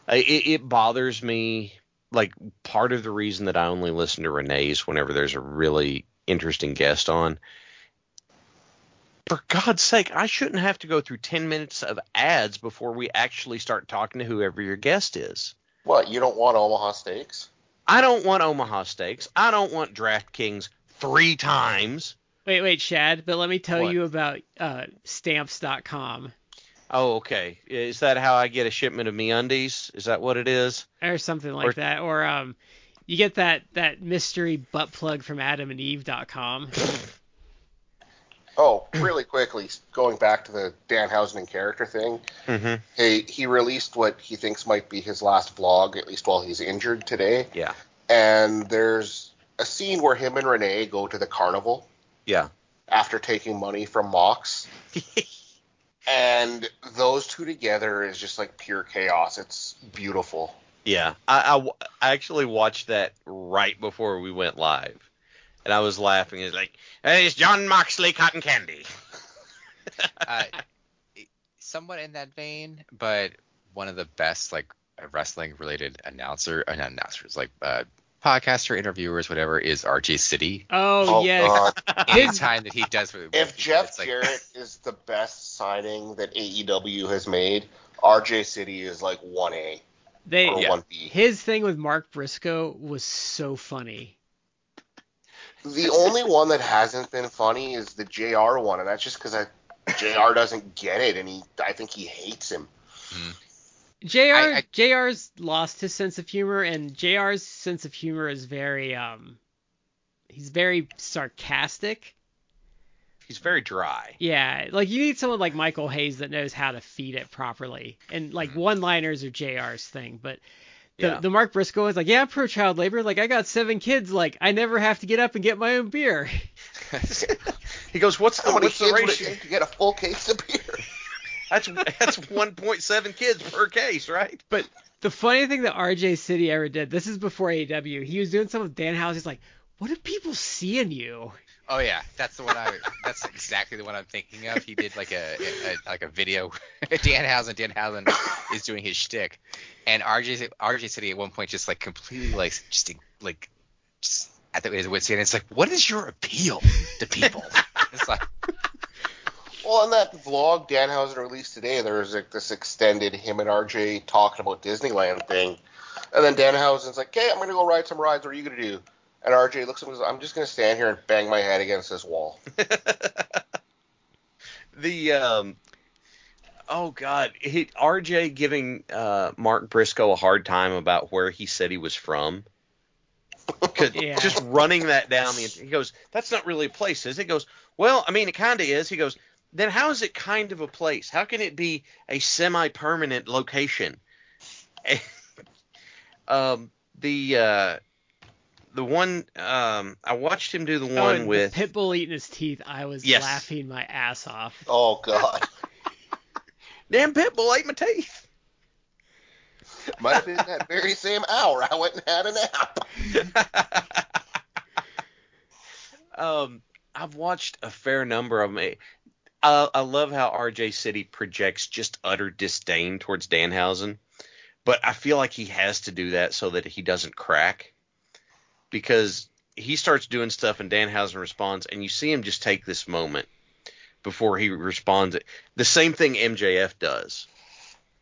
I, it, it bothers me. Like part of the reason that I only listen to Renee's whenever there's a really interesting guest on. For God's sake, I shouldn't have to go through ten minutes of ads before we actually start talking to whoever your guest is. What, you don't want Omaha Steaks? I don't want Omaha Steaks. I don't want DraftKings three times. Wait, wait, Shad, but let me tell What? you about uh, stamps.com. Oh, okay. Is that how I get a shipment of MeUndies? Is that what it is? or something like Or- that. Or um, you get that that mystery butt plug from AdamandEve.com. Oh, really quickly, going back to the Danhausen and character thing. Mm-hmm. Hey, he released what he thinks might be his last vlog, at least while he's injured today. Yeah. And there's a scene where him and Renee go to the carnival Yeah. after taking money from Mox. and those two together is just like pure chaos. It's beautiful. Yeah, I I actually watched that right before we went live, and I was laughing. It's like, hey, it's John Moxley cotton candy. uh, somewhat in that vein, but one of the best like wrestling related announcer, uh, announcers, like uh, podcaster, interviewers, whatever, is RJ City. Oh, oh, yes. God. Anytime that he does, with, If with- Jeff it's like, Jarrett is the best signing that AEW has made, RJ City is like 1A They or Yeah. 1B. his thing with Mark Briscoe was so funny. The only one that hasn't been funny is the JR one, and that's just because JR doesn't get it, and he I think he hates him. Hmm. Jr. I- I- Jr's lost his sense of humor, and Jr's sense of humor is very um, he's very sarcastic. He's very dry. Yeah, like you need someone like Michael Hayes that knows how to feed it properly. And like one-liners are JR's thing, but the, Yeah. the Mark Briscoe is like, yeah, pro child labor. Like I got seven kids. Like I never have to get up and get my own beer. He goes, "What's the How many what's the kids would it ratio? take to get a full case of beer? That's that's 1.7 kids per case, right?" But The funny thing that RJ City ever did, this is before AEW. He was doing some with Danhausen. He's like, "What do people see in you?" Oh yeah, that's the one I. That's exactly the one I'm thinking of. He did like a, a like a video. Danhausen, Danhausen is doing his shtick, and RJ RJ City at one point just like completely like just like just at the wits end. It's like, what is your appeal to people? it's like, Well, in that vlog Danhausen released today, there was like this extended him and RJ talking about Disneyland thing, and then Danhausen's like, "Okay, I'm gonna go ride some rides. What are you gonna do?" And RJ looks at him and says, "I'm just gonna stand here and bang my head against this wall." the um oh god he, rj giving uh mark briscoe a hard time about where he said he was from. Yeah. just running that down the he goes that's not really a place is it He goes well i mean it kind of is he goes then how is it kind of a place how can it be a semi-permanent location um the uh the one um i watched him do the Oh, one with the Pitbull eating his teeth. I was Yes. laughing my ass off. Oh God, damn pitbull ate my teeth might have been that very same hour I went and had a nap. um, I've watched a fair number of them. Uh, I love how RJ City projects just utter disdain towards Danhausen, but I feel like he has to do that so that he doesn't crack, because he starts doing stuff and Danhausen responds, and you see him just take this moment before he responds. The same thing MJF does.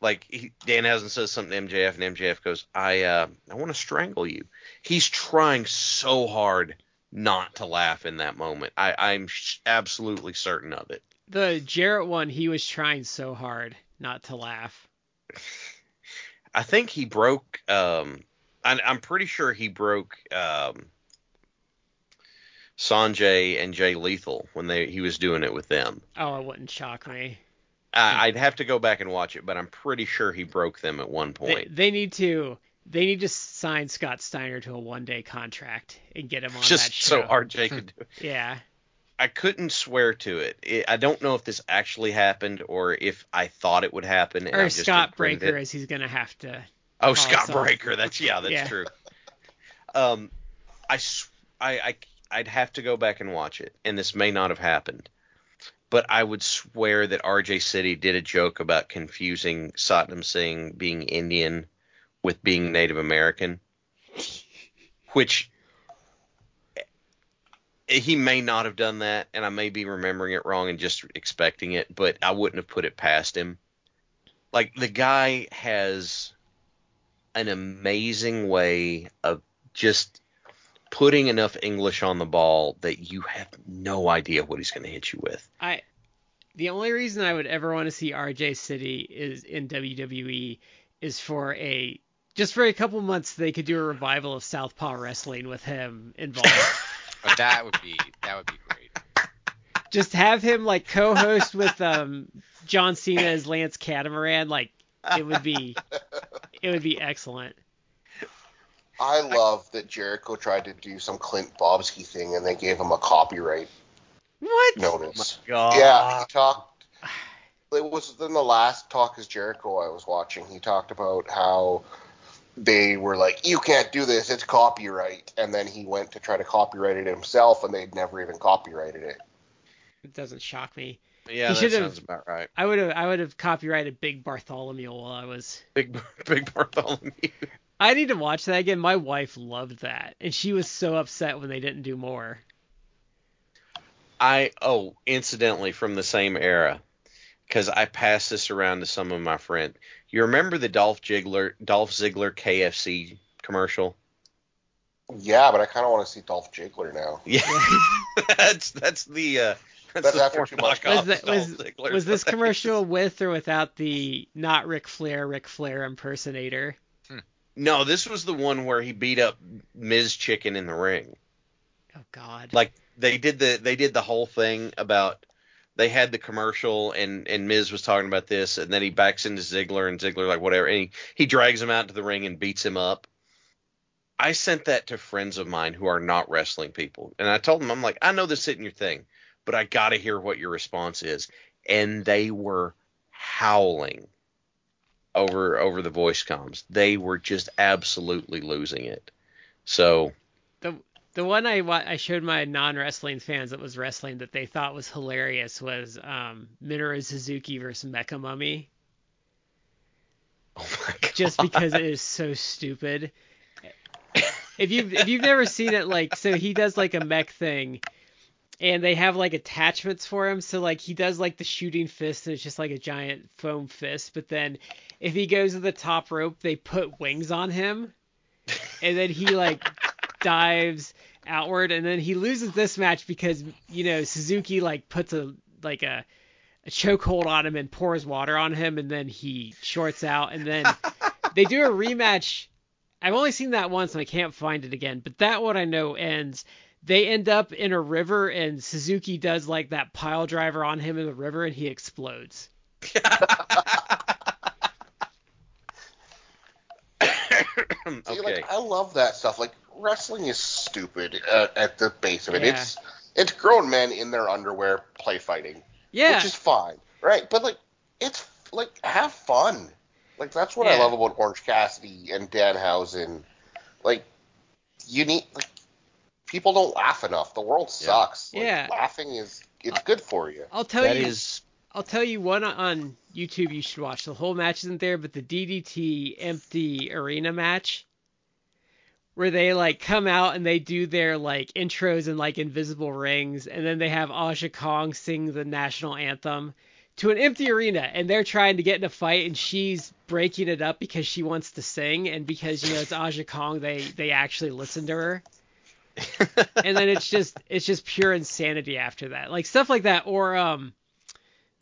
Like he, Danhausen says something to MJF, and MJF goes, "I uh, I want to strangle you." He's trying so hard not to laugh in that moment. I, I'm absolutely certain of it. The Jarrett one, he was trying so hard not to laugh. I think he broke. Um, I, I'm pretty sure he broke um, Sonjay and Jay Lethal when they he was doing it with them. Oh, it wouldn't shock me. I, I'd have to go back and watch it, but I'm pretty sure he broke them at one point. they need to they need to sign Scott Steiner to a one day contract and get him on that Just show. so RJ could do it. yeah. I couldn't swear to it. it. I don't know if this actually happened or if I thought it would happen. And Or just Scott Breaker as he's gonna have to Oh, Scott Breaker. That's yeah, that's Yeah. true. Um, I, s- I, I, I'd have to go back and watch it, and this may not have happened, but I would swear that RJ City did a joke about confusing Satnam Singh being Indian with being Native American, which he may not have done that, and I may be remembering it wrong and just expecting it, but I wouldn't have put it past him. Like the guy has an amazing way of just putting enough English on the ball that you have no idea what he's going to hit you with. I the only reason I would ever want to see RJ City is in WWE is for a just for a couple months they could do a revival of Southpaw wrestling with him involved. but that would be that would be great. just have him like co-host with um John Cena as Lance Catamaran like it would be it would be excellent. I love that Jericho tried to do some Clint Bobsky thing and they gave him a copyright What? notice. God. Yeah, he talked. It was in the last Talk is Jericho I was watching. He talked about how they were like, "You can't do this; it's copyright." And then he went to try to copyright it himself, and they'd never even copyrighted it. It doesn't shock me. Yeah, He that sounds about right. I would have I would have copyrighted Big Bartholomew while I was Big Big Bartholomew. I need to watch that again. My wife loved that, and she was so upset when they didn't do more. I oh, incidentally from the same era, because I passed this around to some of my friends. You remember the Dolph Ziggler Dolph Ziggler KFC commercial? Yeah, but I kind of want to see Dolph Ziggler now. Yeah, that's that's the uh, that's, That's the after too much knockoff Was, that, was, was this commercial with or without the not Ric Flair Ric Flair impersonator? No, this was the one where he beat up Ms. Chicken in the ring. Oh God. Like they did the they did the whole thing about they had the commercial and and Miz was talking about this and then he backs into Ziggler and Ziggler like whatever and he, he drags him out to the ring and beats him up. I sent that to friends of mine who are not wrestling people and I told them I'm like I know this isn't your thing, but I got to hear what your response is and they were howling. over over the voice comms. They were just absolutely losing it. So the one I I showed my non wrestling fans that was wrestling that they thought was hilarious was um, Minoru Suzuki versus Mecha Mummy. oh my god. just because it is so stupid. If you if you've never seen it, like so he does like a mech thing, and they have like attachments for him. So like he does like the shooting fist, and it's just like a giant foam fist. But then if he goes to the top rope, they put wings on him, and then he like dives outward, and then he loses this match because you know Suzuki like puts a like a a chokehold on him and pours water on him, and then he shorts out, and then they do a rematch. I've only seen that once, and I can't find it again. But that one I know ends. They end up in a river, and Suzuki does like that pile driver on him in the river, and he explodes. See, okay. like I love that stuff. Like wrestling is stupid at, at the base of it. Yeah. It's it's grown men in their underwear play fighting, Yeah, which is fine, right? But like it's like have fun. Like that's what I love about Orange Cassidy and Danhausen. Like you need like people don't laugh enough. The world sucks. Like, Yeah. laughing is it's good for you. I'll tell That you. is I'll tell you one on YouTube you should watch. The whole match isn't there, but the DDT empty arena match where they like come out and they do their like intros and like invisible rings and then they have Aja Kong sing the national anthem to an empty arena and they're trying to get in a fight and she's breaking it up because she wants to sing and because you know it's Aja Kong they they actually listen to her. And then it's just it's just pure insanity after that. Like stuff like that or um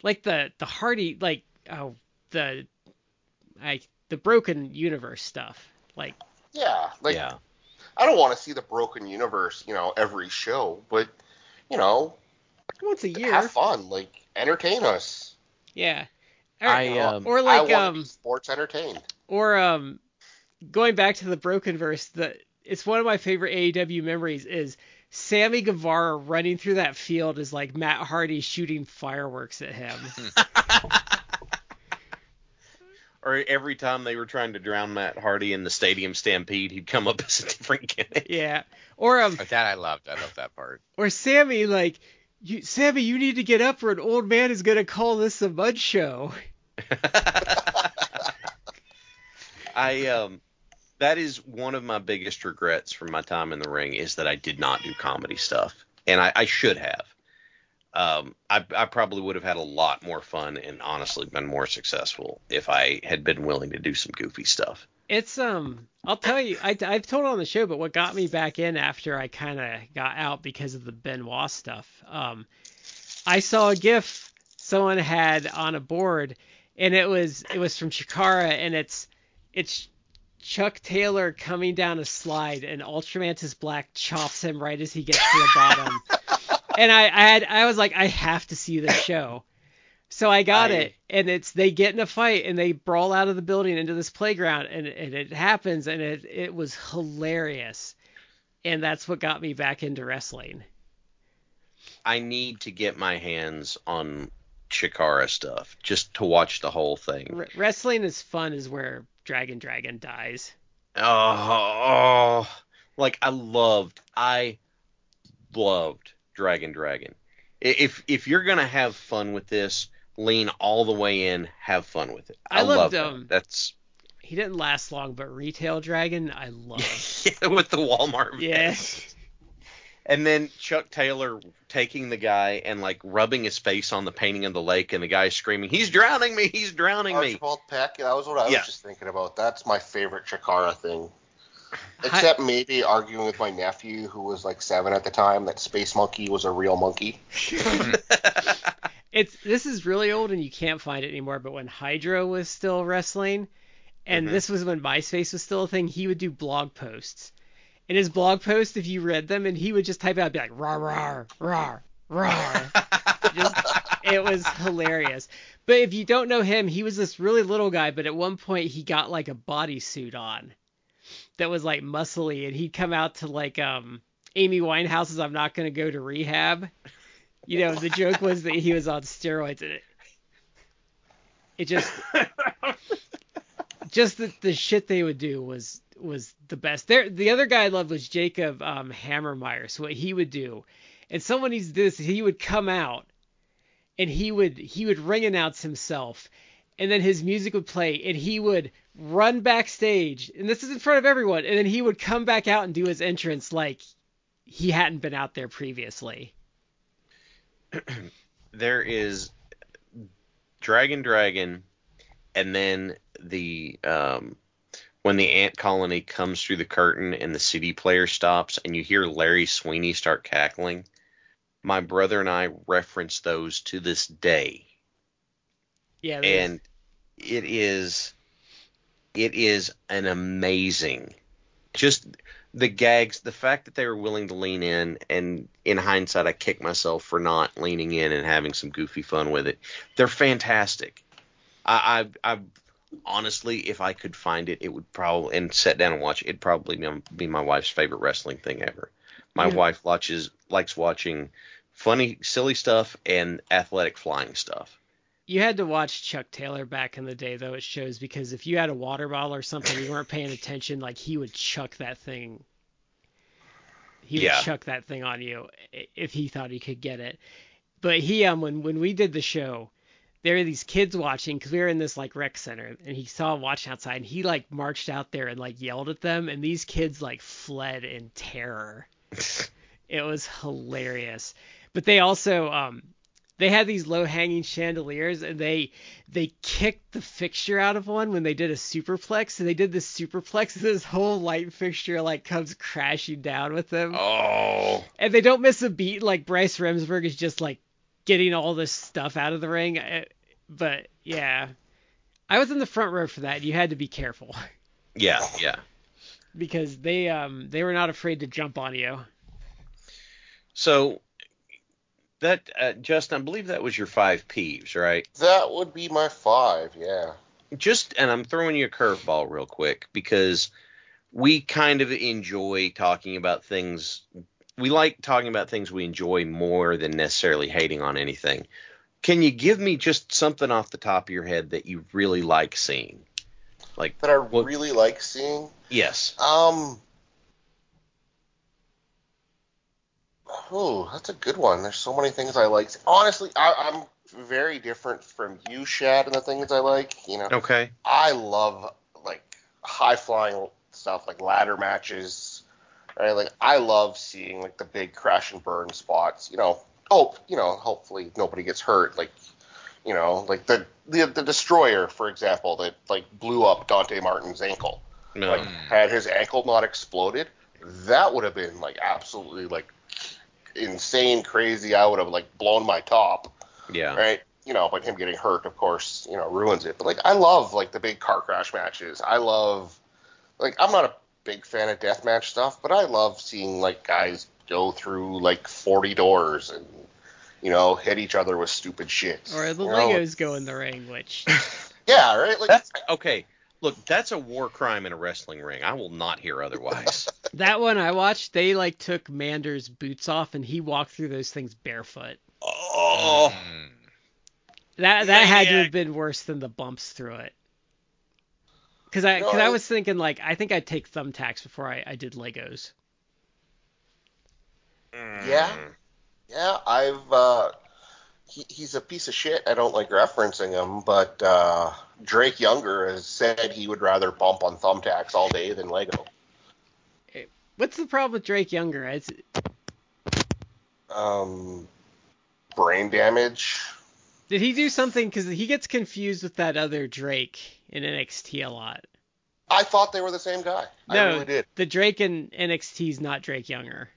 like the the Hardy like oh the I the broken universe stuff. Like Yeah. Like yeah. I don't want to see the broken universe, you know, every show, but you know, once a year have fun. Like entertain us. yeah or, I, um, or I like want to um be sports entertained. or um going back to the broken verse the it's one of my favorite AEW memories is Sammy Guevara running through that field is like Matt Hardy shooting fireworks at him. Or every time they were trying to drown Matt Hardy in the stadium stampede, he'd come up as a different gimmick. yeah. Or um that I loved. I love that part. or Sammy like you Sammy you need to get up or an old man is gonna call this a mud show. I um that is one of my biggest regrets from my time in the ring is that I did not do comedy stuff. And I, I should have. Um I I probably would have had a lot more fun and honestly been more successful if I had been willing to do some goofy stuff. It's um I'll tell you I I've told it on the show but what got me back in after I kind of got out because of the Benoit stuff. Um I saw a gif someone had on a board and it was it was from Chikara and it's it's Chuck Taylor coming down a slide and Ultramantis Black chops him right as he gets to the bottom. and I, I had I was like I have to see this show. So I got I- it, and it's they get in a fight and they brawl out of the building into this playground, and, and it happens, and it it was hilarious, and that's what got me back into wrestling. I need to get my hands on Chikara stuff just to watch the whole thing. R- wrestling is fun, is where Dragon Dragon dies. Oh, oh like I loved, I loved Dragon Dragon. If if you're gonna have fun with this, lean all the way in, have fun with it. I I, loved, love that. um, That's He didn't last long, but Retail Dragon, I love. yeah, with the Walmart. van. yes. And then Chuck Taylor taking the guy and like rubbing his face on the painting of the lake, and the guy screaming, "He's drowning me! He's drowning me!" Archibald Peck, that was what I was just thinking about. That's my favorite Chikara thing. Hi- Except maybe arguing with my nephew, who was like seven at the time, that Space Monkey was a real monkey. It's this is really old and you can't find it anymore. But when Hydra was still wrestling, and Mhm. this was when MySpace was still a thing, he would do blog posts. In his blog post, if you read them, and he would just type out, be like, "Rar rar rar rar." just it was hilarious. But if you don't know him, he was this really little guy, but at one point he got like a bodysuit on that was like muscly, and he'd come out to like um Amy Winehouse's "I'm not gonna go to rehab." You know, the joke was that he was on steroids, and it, it just just the, the shit they would do was was the best. There, the other guy I loved was Jacob um, Hammermeier. So what he would do, and someone needs to do this. He would come out, and he would he would ring announce himself, and then his music would play, and he would run backstage, and this is in front of everyone, and then he would come back out and do his entrance like he hadn't been out there previously. there is Dragon Dragon, and then the um, when the ant colony comes through the curtain and the CD player stops and you hear Larry Sweeney start cackling. My brother and I reference those to this day. Yeah, and it is it is an amazing just the gags the fact that they were willing to lean in and in hindsight i kick myself for not leaning in and having some goofy fun with it. They're fantastic. I i, I honestly if i could find it it would probably and sit down and watch it it'd probably be- be my wife's favorite wrestling thing ever. My Yeah. wife watches likes watching funny silly stuff and athletic flying stuff You had to watch Chuck Taylor back in the day though it shows because if you had a water bottle or something you weren't paying attention like he would chuck that thing he would Yeah. chuck that thing on you if he thought he could get it. But he um when when we did the show there were these kids watching because we were in this like rec center and he saw them watching outside and he like marched out there and like yelled at them and these kids like fled in terror. it was hilarious. But they also um they had these low hanging chandeliers and they they kicked the fixture out of one when they did a superplex and they did this superplex and this whole light fixture like comes crashing down with them. Oh. And they don't miss a beat like Bryce Remsburg is just like getting all this stuff out of the ring Uh, but yeah. I was in the front row for that and you had to be careful. Yeah yeah. Because they um they were not afraid to jump on you. So that uh, Justyn, I believe that was your five peeves, right? That would be my five. Yeah. Just and I'm throwing you a curveball real quick because we kind of enjoy talking about things. We like talking about things we enjoy more than necessarily hating on anything. Can you give me just something off the top of your head that you really like seeing? Like That I Well- really like seeing. yes, Um. Oh, that's a good one. There's so many things I like. Honestly, I, I'm very different from you, Shad, and the things I like. You know, okay, I love like high flying stuff, like ladder matches. Right? Like I love seeing like the big crash and burn spots. You know, hope you know, hopefully nobody gets hurt. Like you know, like the the, the destroyer, for example, that like blew up Dante Martin's ankle no, like had his ankle not exploded, that would have been like absolutely like insane crazy. I would have like blown my top, yeah, right? You know, but him getting hurt, of course, you know, ruins it. But like I love like the big car crash matches. I love like I'm not a big fan of deathmatch stuff, but I love seeing like guys go through like 40 doors and you know hit each other with stupid shit. or the you know? Legos go in the ring which Yeah, right. Like That's okay. Look, that's a war crime in a wrestling ring. I will not hear otherwise. That one I watched, they like took Mander's boots off and he walked through those things barefoot. oh, Mm. That that had to have been worse than the bumps through it. Cause I, No, cause I I- was thinking like I think I'd take thumbtacks before I, I did Legos. Yeah. Yeah, I've uh he, he's a piece of shit. I don't like referencing him, but uh Drake Younger has said he would rather bump on thumbtacks all day than Lego. What's the problem with Drake Younger? It's, Um brain damage. did he do something? Cause he gets confused with that other Drake in NXT a lot. I thought they were the same guy. I No, really did. the Drake in NXT is not Drake Younger.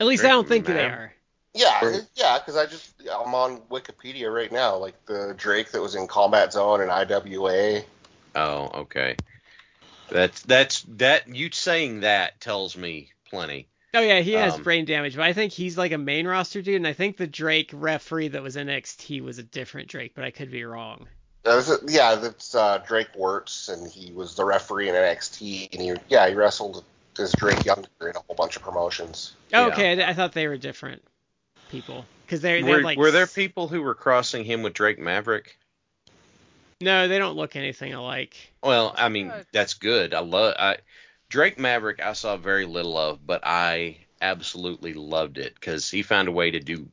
At least I don't think they are. Yeah, yeah, because I just I'm on Wikipedia right now, like the Drake that was in Combat Zone and IWA. Oh, okay. That's that's that you saying that tells me plenty. Oh yeah, he has Um, brain damage, but I think he's like a main roster dude, and I think the Drake referee that was in NXT was a different Drake, but I could be wrong. That was it- yeah, that's uh, Drake Wirtz, and he was the referee in NXT, and he yeah he wrestled as Drake Younger in a whole bunch of promotions. Oh, okay, I, I thought they were different people because they they Were, like were there people who were crossing him with Drake Maverick? No, they don't look anything alike. Well, I mean, that's good. I love I Drake Maverick. I saw very little of, but I absolutely loved it because he found a way to do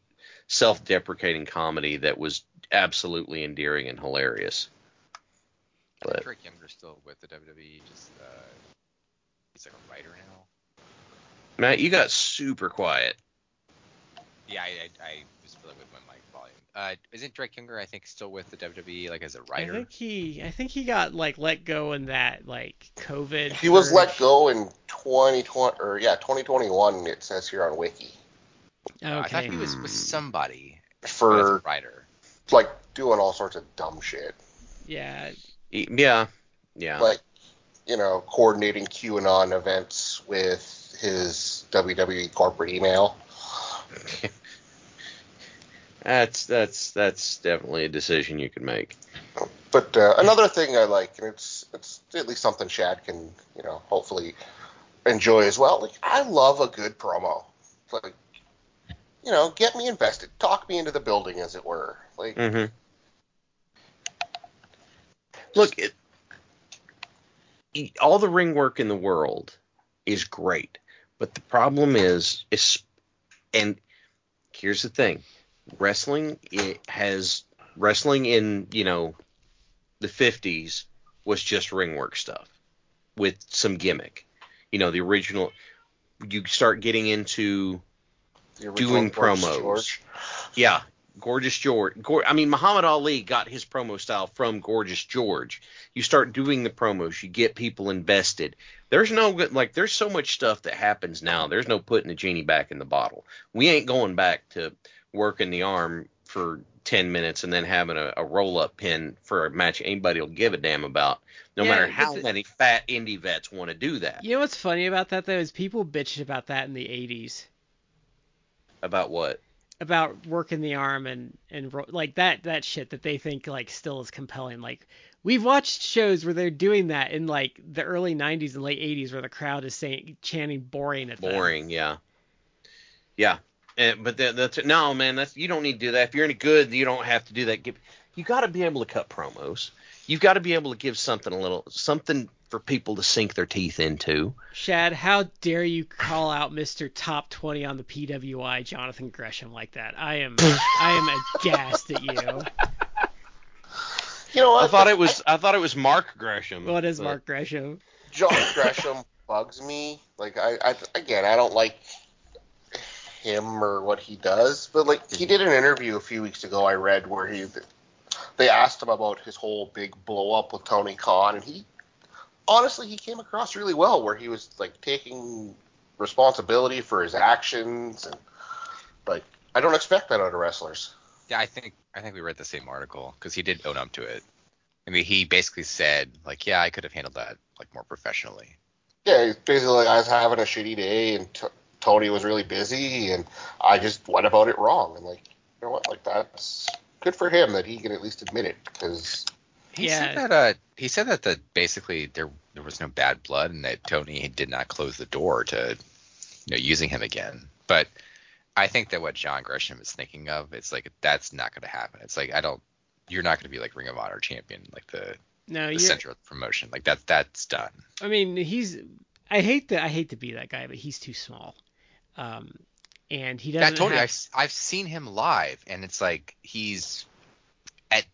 self-deprecating comedy that was absolutely endearing and hilarious. I think But- Drake Younger still with the WWE. Just uh, he's like a writer now. Matt, you got super quiet. Yeah, I I, I was fiddling with my mic volume. Uh, isn't Drake Younger? I think still with the WWE, like as a writer. I think he I think he got like let go in that like COVID. He was let go in 2020 or yeah 2021. It says here on Wiki Uh, I thought he was with somebody but as a for writer. like doing all sorts of dumb shit, Yeah. Yeah, yeah. like you know coordinating QAnon events with his WWE corporate email. That's that's that's definitely a decision you can make. But uh, another thing I like, and it's it's at least something Shad can you know hopefully enjoy as well. Like I love a good promo. It's like you know, get me invested, talk me into the building, as it were. Like hmm Look, it, all the ring work in the world is great, but the problem is, is and here's the thing: wrestling it has wrestling in you know the 50s was just ring work stuff with some gimmick. You know, the original. You start getting into doing promos. George. Yeah, Gorgeous George. Gor- I mean, Muhammad Ali got his promo style from Gorgeous George. You start doing the promos, you get people invested. There's no good, like, there's so much stuff that happens now. There's no putting the genie back in the bottle. We ain't going back to working the arm for 10 minutes and then having a, a roll up pin for a match anybody will give a damn about, no Yeah, matter how many fat indie vets want to do that. You know what's funny about that though is people bitched about that in the 80s About what? about working the arm and and ro- like that that shit that they think like still is compelling. Like we've watched shows where they're doing that in like the early 90s and late 80s where the crowd is saying chanting boring at them. Boring, yeah, yeah. And, but that, that's no man. That's you don't need to do that. If you're any good, you don't have to do that. Give you got to be able to cut promos. You've got to be able to give something a little something for people to sink their teeth into. Shad, how dare you call out Mr. Top 20 on the PWI, Jonathan Gresham, like that? I am, I am aghast at you. You know what? I thought it was I thought it was Mark Gresham. What is Mark Gresham? John Gresham bugs me. Like I, I again, I don't like him or what he does, but like he mm-hmm. did an interview a few weeks ago I read where he they asked him about his whole big blow up with Tony Khan and he honestly he came across really well where he was like taking responsibility for his actions and like I don't expect that out of wrestlers. Yeah, I think I think we read the same article because he did own up to it. I mean, he basically said like, yeah, I could have handled that like more professionally. Yeah, he's basically like I was having a shitty day and t- Tony was really busy and I just went about it wrong and like you know what like that's good for him that he can at least admit it because He Yeah. said that uh he said that the basically there there was no bad blood and that Tony did not close the door to you know using him again. But I think that what John Gresham is thinking of, it's like that's not going to happen. It's like I don't you're not going to be like Ring of Honor champion like the No, the center of the promotion. Like that that's done. I mean, he's. I hate that. I hate to be that guy, but he's too small. Um, and he doesn't told you have. I've, I've seen him live and it's like he's at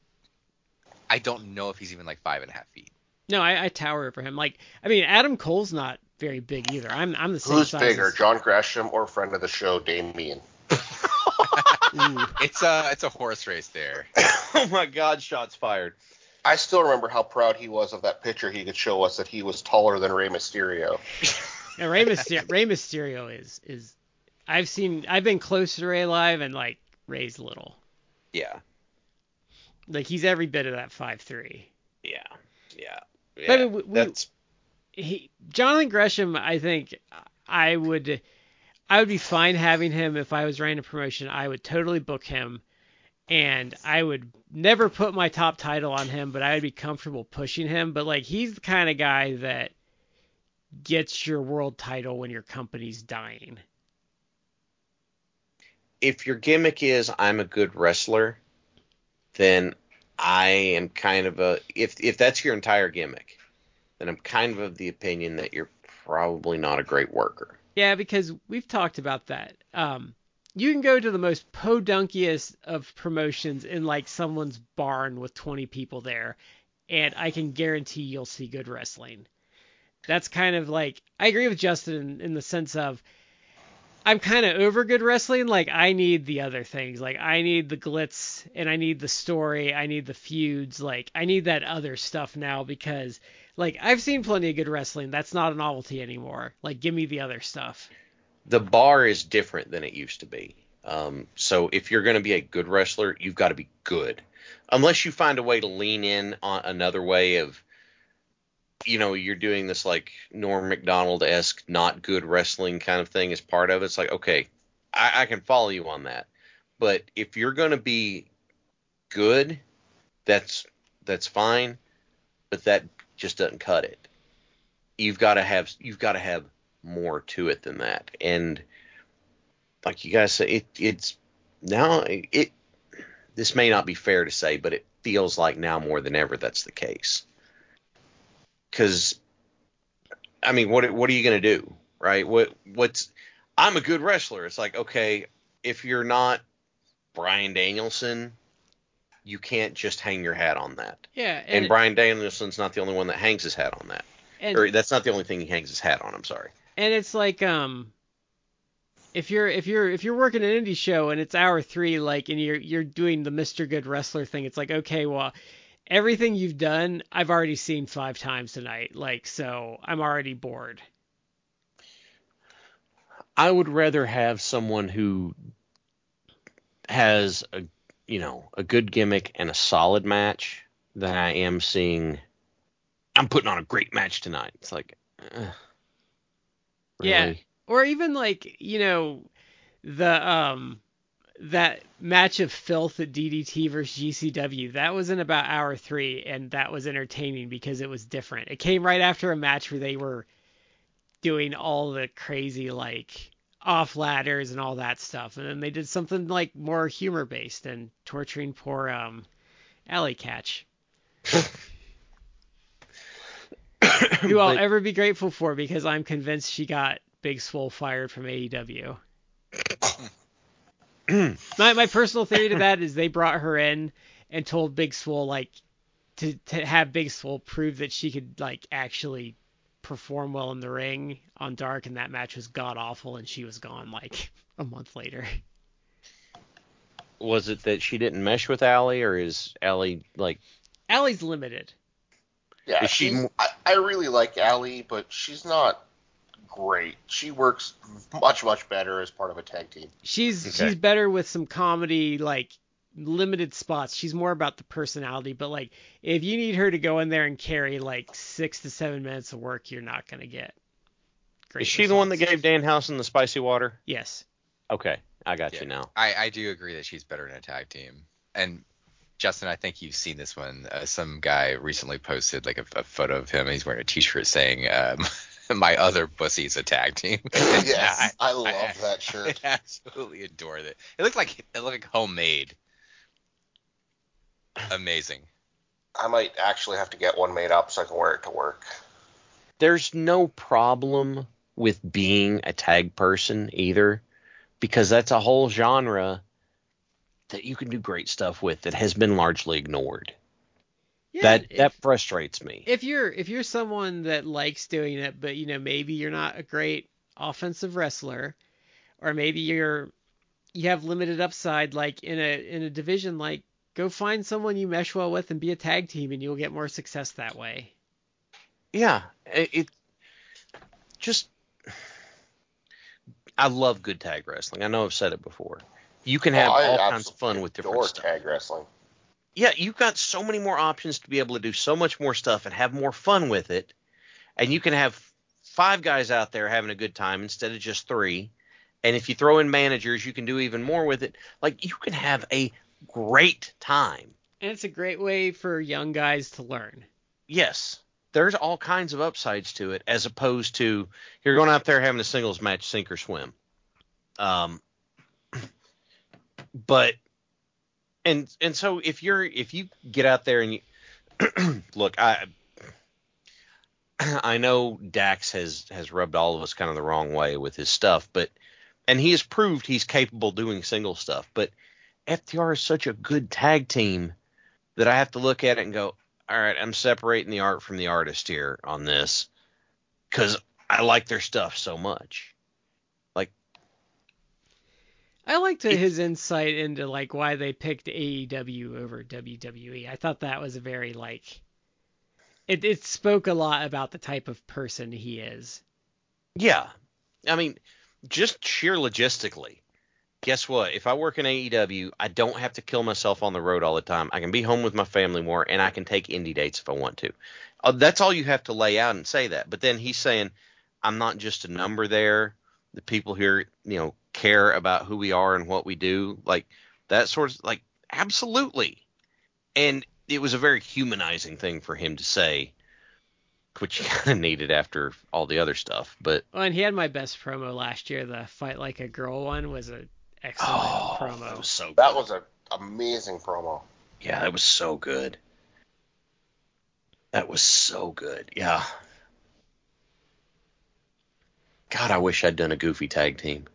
I don't know if he's even like five and a half feet. No, I, I tower over him. Like, I mean, Adam Cole's not very big either. I'm I'm the same who's size. bigger, as- John Gresham or friend of the show Damien? Ooh. It's a it's a horse race there. oh my God! Shots fired. I still remember how proud he was of that picture he could show us that he was taller than Rey Mysterio. Now, Rey, Myster- Rey Mysterio is is. I've seen. I've been close to Rey live, and like Rey's little. Yeah, Like he's every bit of that five three. yeah, yeah. But yeah. we- we- That's he Jonathan Gresham, I think I would I would be fine having him if I was running a promotion. I would totally book him and I would never put my top title on him, but I would be comfortable pushing him. But like he's the kind of guy that gets your world title when your company's dying. if your gimmick is I'm a good wrestler, then I am kind of a if if that's your entire gimmick, then I'm kind of of the opinion that you're probably not a great worker. Yeah, because we've talked about that. Um, you can go to the most podunkiest of promotions in like someone's barn with 20 people there, and I can guarantee you'll see good wrestling. That's kind of like I agree with Justyn in, in the sense of I'm kind of over good wrestling. Like I need the other things. Like I need the glitz and I need the story. I need the feuds. Like I need that other stuff now because like I've seen plenty of good wrestling. That's not a novelty anymore. Like give me the other stuff. The bar is different than it used to be. Um, so if you're going to be a good wrestler, you've got to be good. Unless you find a way to lean in on another way of you know, you're doing this like Norm Macdonald esque not good wrestling kind of thing as part of it. It's like, okay, I, I can follow you on that. But if you're gonna be good, that's that's fine. But that just doesn't cut it. You've gotta have you've gotta have more to it than that. And like you guys say, it it's now it this may not be fair to say, but it feels like now more than ever that's the case because I mean, what what are you gonna do, right? What what's I'm a good wrestler. It's like okay, if you're not Bryan Danielson, you can't just hang your hat on that. Yeah, And, and, Bryan Danielson's not the only one that hangs his hat on that. and, or that's not the only thing he hangs his hat on. I'm sorry. and it's like um if you're if you're if you're working an indie show and it's hour three like and you're you're doing the Mr. Good Wrestler thing, it's like okay, well everything you've done I've already seen five times tonight, like so I'm already bored. I would rather have someone who has a you know a good gimmick and a solid match than I am seeing. I'm putting on a great match tonight. It's like, uh, Yeah. Or even like you know the um that match of filth at DDT versus GCW that was in about hour three and that was entertaining because it was different. It came right after a match where they were doing all the crazy like off ladders and all that stuff, and then they did something like more humor based and torturing poor um Allie Katch, who I'll But- ever be grateful for because I'm convinced she got Big Swole fired from AEW. my my personal theory to that is they brought her in and told Big Swole like to to have Big Swole prove that she could like actually perform well in the ring on Dark, and that match was god awful, and she was gone like a month later. Was it that she didn't mesh with Allie, or is Allie like? Allie's limited. Yeah, Is she I, I really like Allie, but she's not great. She works much much better as part of a tag team. She's Okay. she's better with some comedy like limited spots. She's more about the personality, but like if you need her to go in there and carry like six to seven minutes of work, you're not gonna get. Great Is she the one that results. gave Danhausen the spicy water? Yes. Okay, I got Yeah. you now. I, I do agree that she's better in a tag team. And Justyn, I think you've seen this one. Uh, some guy recently posted like a, a photo of him. He's wearing a T-shirt saying, um, "My other pussy's a tag team." yes, I, love I- that shirt. I absolutely adore it. It looked like it looked like homemade. Amazing. I might actually have to get one made up so I can wear it to work. There's no problem with being a tag person either, because that's a whole genre that you can do great stuff with that has been largely ignored. Yeah, that if- that frustrates me. if you're if you're someone that likes doing it, but you know maybe you're not a great offensive wrestler, or maybe you're you have limited upside, like in a in a division, like go find someone you mesh well with and be a tag team, and you'll get more success that way. Yeah, it, it just I love good tag wrestling. I know I've said it before. You can oh, have Oh, I all kinds of fun with different adore stuff. tag wrestling. Yeah, you've got so many more options to be able to do so much more stuff and have more fun with it. And you can have five guys out there having a good time instead of just three. And if you throw in managers, you can do even more with it. Like you can have a great time. And it's a great way for young guys to learn. Yes, there's all kinds of upsides to it as opposed to you're going out there having a singles match, sink or swim. Um, but and and so if you're if you get out there and you look, I I know Dax has has rubbed all of us kind of the wrong way with his stuff, but and he has proved he's capable doing single stuff, but FTR is such a good tag team that I have to look at it and go, all right, I'm separating the art from the artist here on this because I like their stuff so much. I liked his insight into like why they picked AEW over WWE. I thought that was a very like it it spoke a lot about the type of person he is. yeah, I mean, just sheer logistically. Guess what? If I work in AEW, I don't have to kill myself on the road all the time. I can be home with my family more, and I can take indie dates if I want to. Uh, that's all you have to lay out and say that. But then he's saying, I'm not just a number there. The people here, you know, care about who we are and what we do. Like that sort of like absolutely. And it was a very humanizing thing for him to say, which you kind of needed after all the other stuff. But Oh, and he had my best promo last year. The fight like a girl one was an excellent oh, promo. that was so good. That was an amazing promo. yeah, that was so good. That was so good. Yeah. God, I wish I'd done a goofy tag team.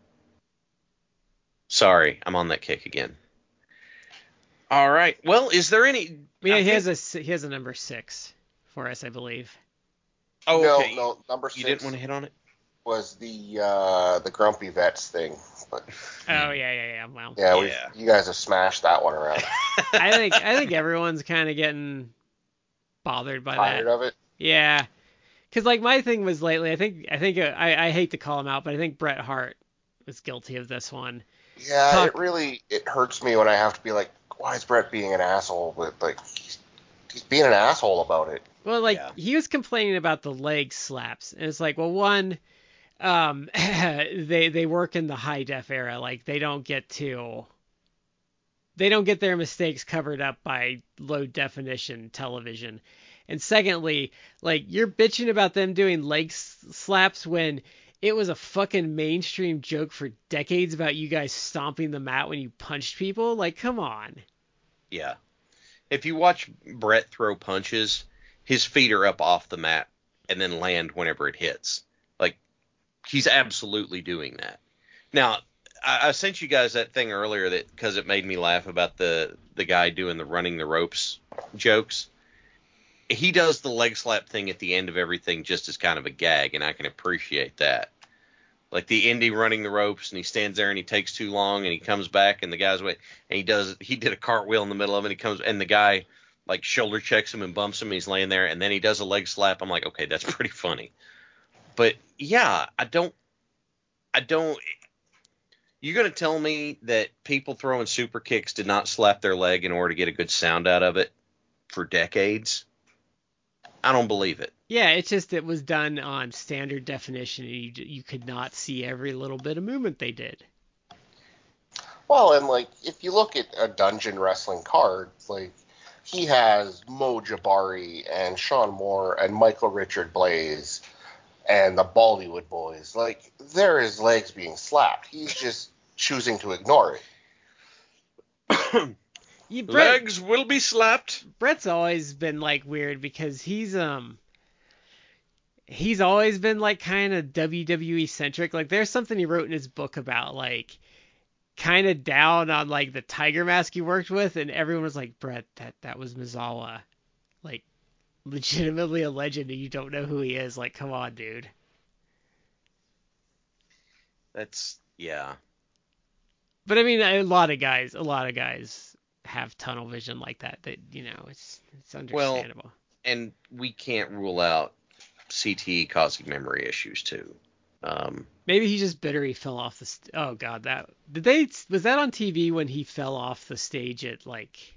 Sorry, I'm on that kick again. All right. Well, is there any? yeah, I he think- has a s- he has a number six for us, I believe. Oh, no, okay. no, number six. You didn't want to hit on it. was the uh, the Grumpy Vets thing, but Oh yeah, yeah, yeah. Well, yeah, we Yeah. you guys have smashed that one around. I think I think everyone's kind of getting bothered by Tired that. of it. Yeah, because like my thing was lately. I think I think uh, I I hate to call him out, but I think Bret Hart was guilty of this one. Yeah, Talk- it really it hurts me when I have to be like, why is Bret being an asshole? But like, he's, he's being an asshole about it. Well, like Yeah. he was complaining about the leg slaps, and it's like, well, one, um, they they work in the high def era, like they don't get to, they don't get their mistakes covered up by low definition television, and secondly, like you're bitching about them doing leg slaps when it was a fucking mainstream joke for decades about you guys stomping the mat when you punched people. Like, come on. Yeah. If you watch Bret throw punches, his feet are up off the mat and then land whenever it hits. Like he's absolutely doing that. Now, I, I sent you guys that thing earlier that because it made me laugh about the the guy doing the running the ropes jokes. He does the leg slap thing at the end of everything just as kind of a gag, and I can appreciate that. Like the indie running the ropes, and he stands there and he takes too long, and he comes back, and the guy's wait, and he does he did a cartwheel in the middle of it, and he comes, and the guy like shoulder checks him and bumps him, and he's laying there, and then he does a leg slap. I'm like, okay, that's pretty funny. But yeah, I don't, I don't. You're gonna tell me that people throwing super kicks did not slap their leg in order to get a good sound out of it for decades? I don't believe it. Yeah, it's just it was done on standard definition, and you you could not see every little bit of movement they did. Well, and like if you look at a dungeon wrestling card, like he has Mo Jabari and Sean Moore and Michael Richard Blaze and the Bollywood boys. Like there is legs being slapped. He's just choosing to ignore it. You, Bret, Legs will be slapped. Bret's always been like weird because he's um he's always been like kind of WWE centric. Like there's something he wrote in his book about like kind of down on like the Tiger Mask he worked with, and everyone was like, Bret, that that was Misawa, like legitimately a legend, and you don't know who he is. Like, come on, dude. That's yeah. But I mean, a lot of guys, a lot of guys have tunnel vision like that. That you know, it's it's understandable. Well, understandable. and we can't rule out CTE causing memory issues too. Um, Maybe he's just bitter he fell off the. St- oh God, that did they was that on TV when he fell off the stage at like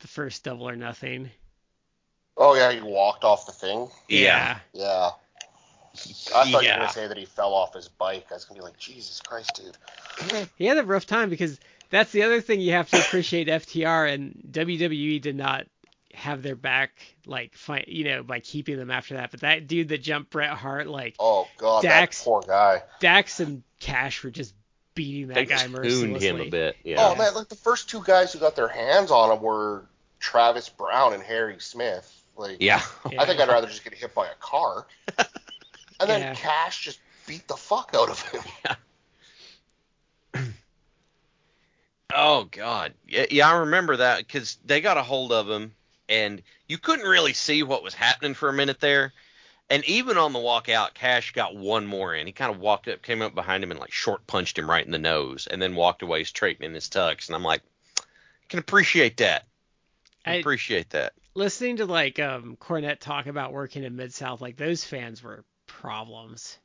the first Double or Nothing? Oh yeah, he walked off the thing. yeah, Yeah. I thought you were gonna say that he fell off his bike. I was gonna be like, Jesus Christ, dude. He had a rough time because that's the other thing you have to appreciate FTR and WWE did not have their back like fight you know by keeping them after that. But that dude that jumped Bret Hart like Oh God, Dax- that poor guy. Dax and Cash were just beating that They guy just mercilessly. tuned him a bit. Yeah. Oh man, like the first two guys who got their hands on him were Travis Browne and Harry Smith. Like, Yeah. I think I'd rather just get hit by a car. And then Yeah. Cash just beat the fuck out of him. Oh God, yeah, yeah, I remember that because they got a hold of him, and you couldn't really see what was happening for a minute there. And even on the walk out, Cash got one more in. He kind of walked up, came up behind him, and like short punched him right in the nose, and then walked away straight in his tux. And I'm like, I can appreciate that. I I- appreciate that. Listening to like um Cornette talk about working in Mid South, like those fans were problems.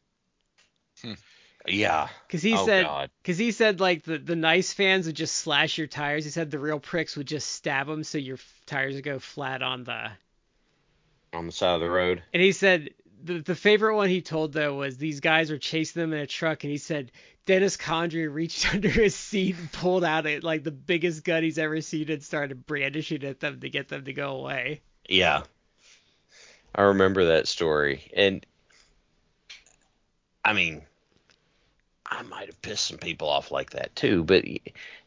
Yeah. Cause he oh said, cause he said like the the nice fans would just slash your tires. He said the real pricks would just stab them so your f- tires would go flat on the. On the side of the road. And he said the the favorite one he told though was these guys were chasing them in a truck, and he said Dennis Condrey reached under his seat and pulled out it like the biggest gun he's ever seen and started brandishing at them to get them to go away. Yeah. I remember that story. And I mean, I might have pissed some people off like that too, but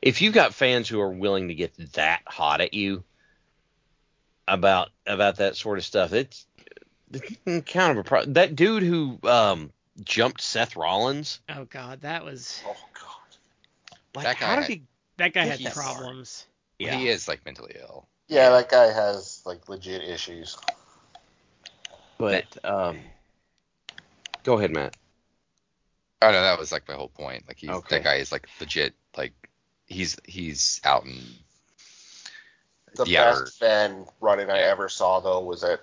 if you've got fans who are willing to get that hot at you about about that sort of stuff, it's, it's kind of a problem. that dude who um jumped Seth Rollins. Oh God, that was Oh god. Like That guy how did had- he that guy had problems. yeah. He is like mentally ill. Yeah, that guy has like legit issues. But um Go ahead, Matt. Oh no, that was like my whole point. Like he's Okay. that guy is like legit. Like he's he's out in The the outer. best fan running I ever saw though was at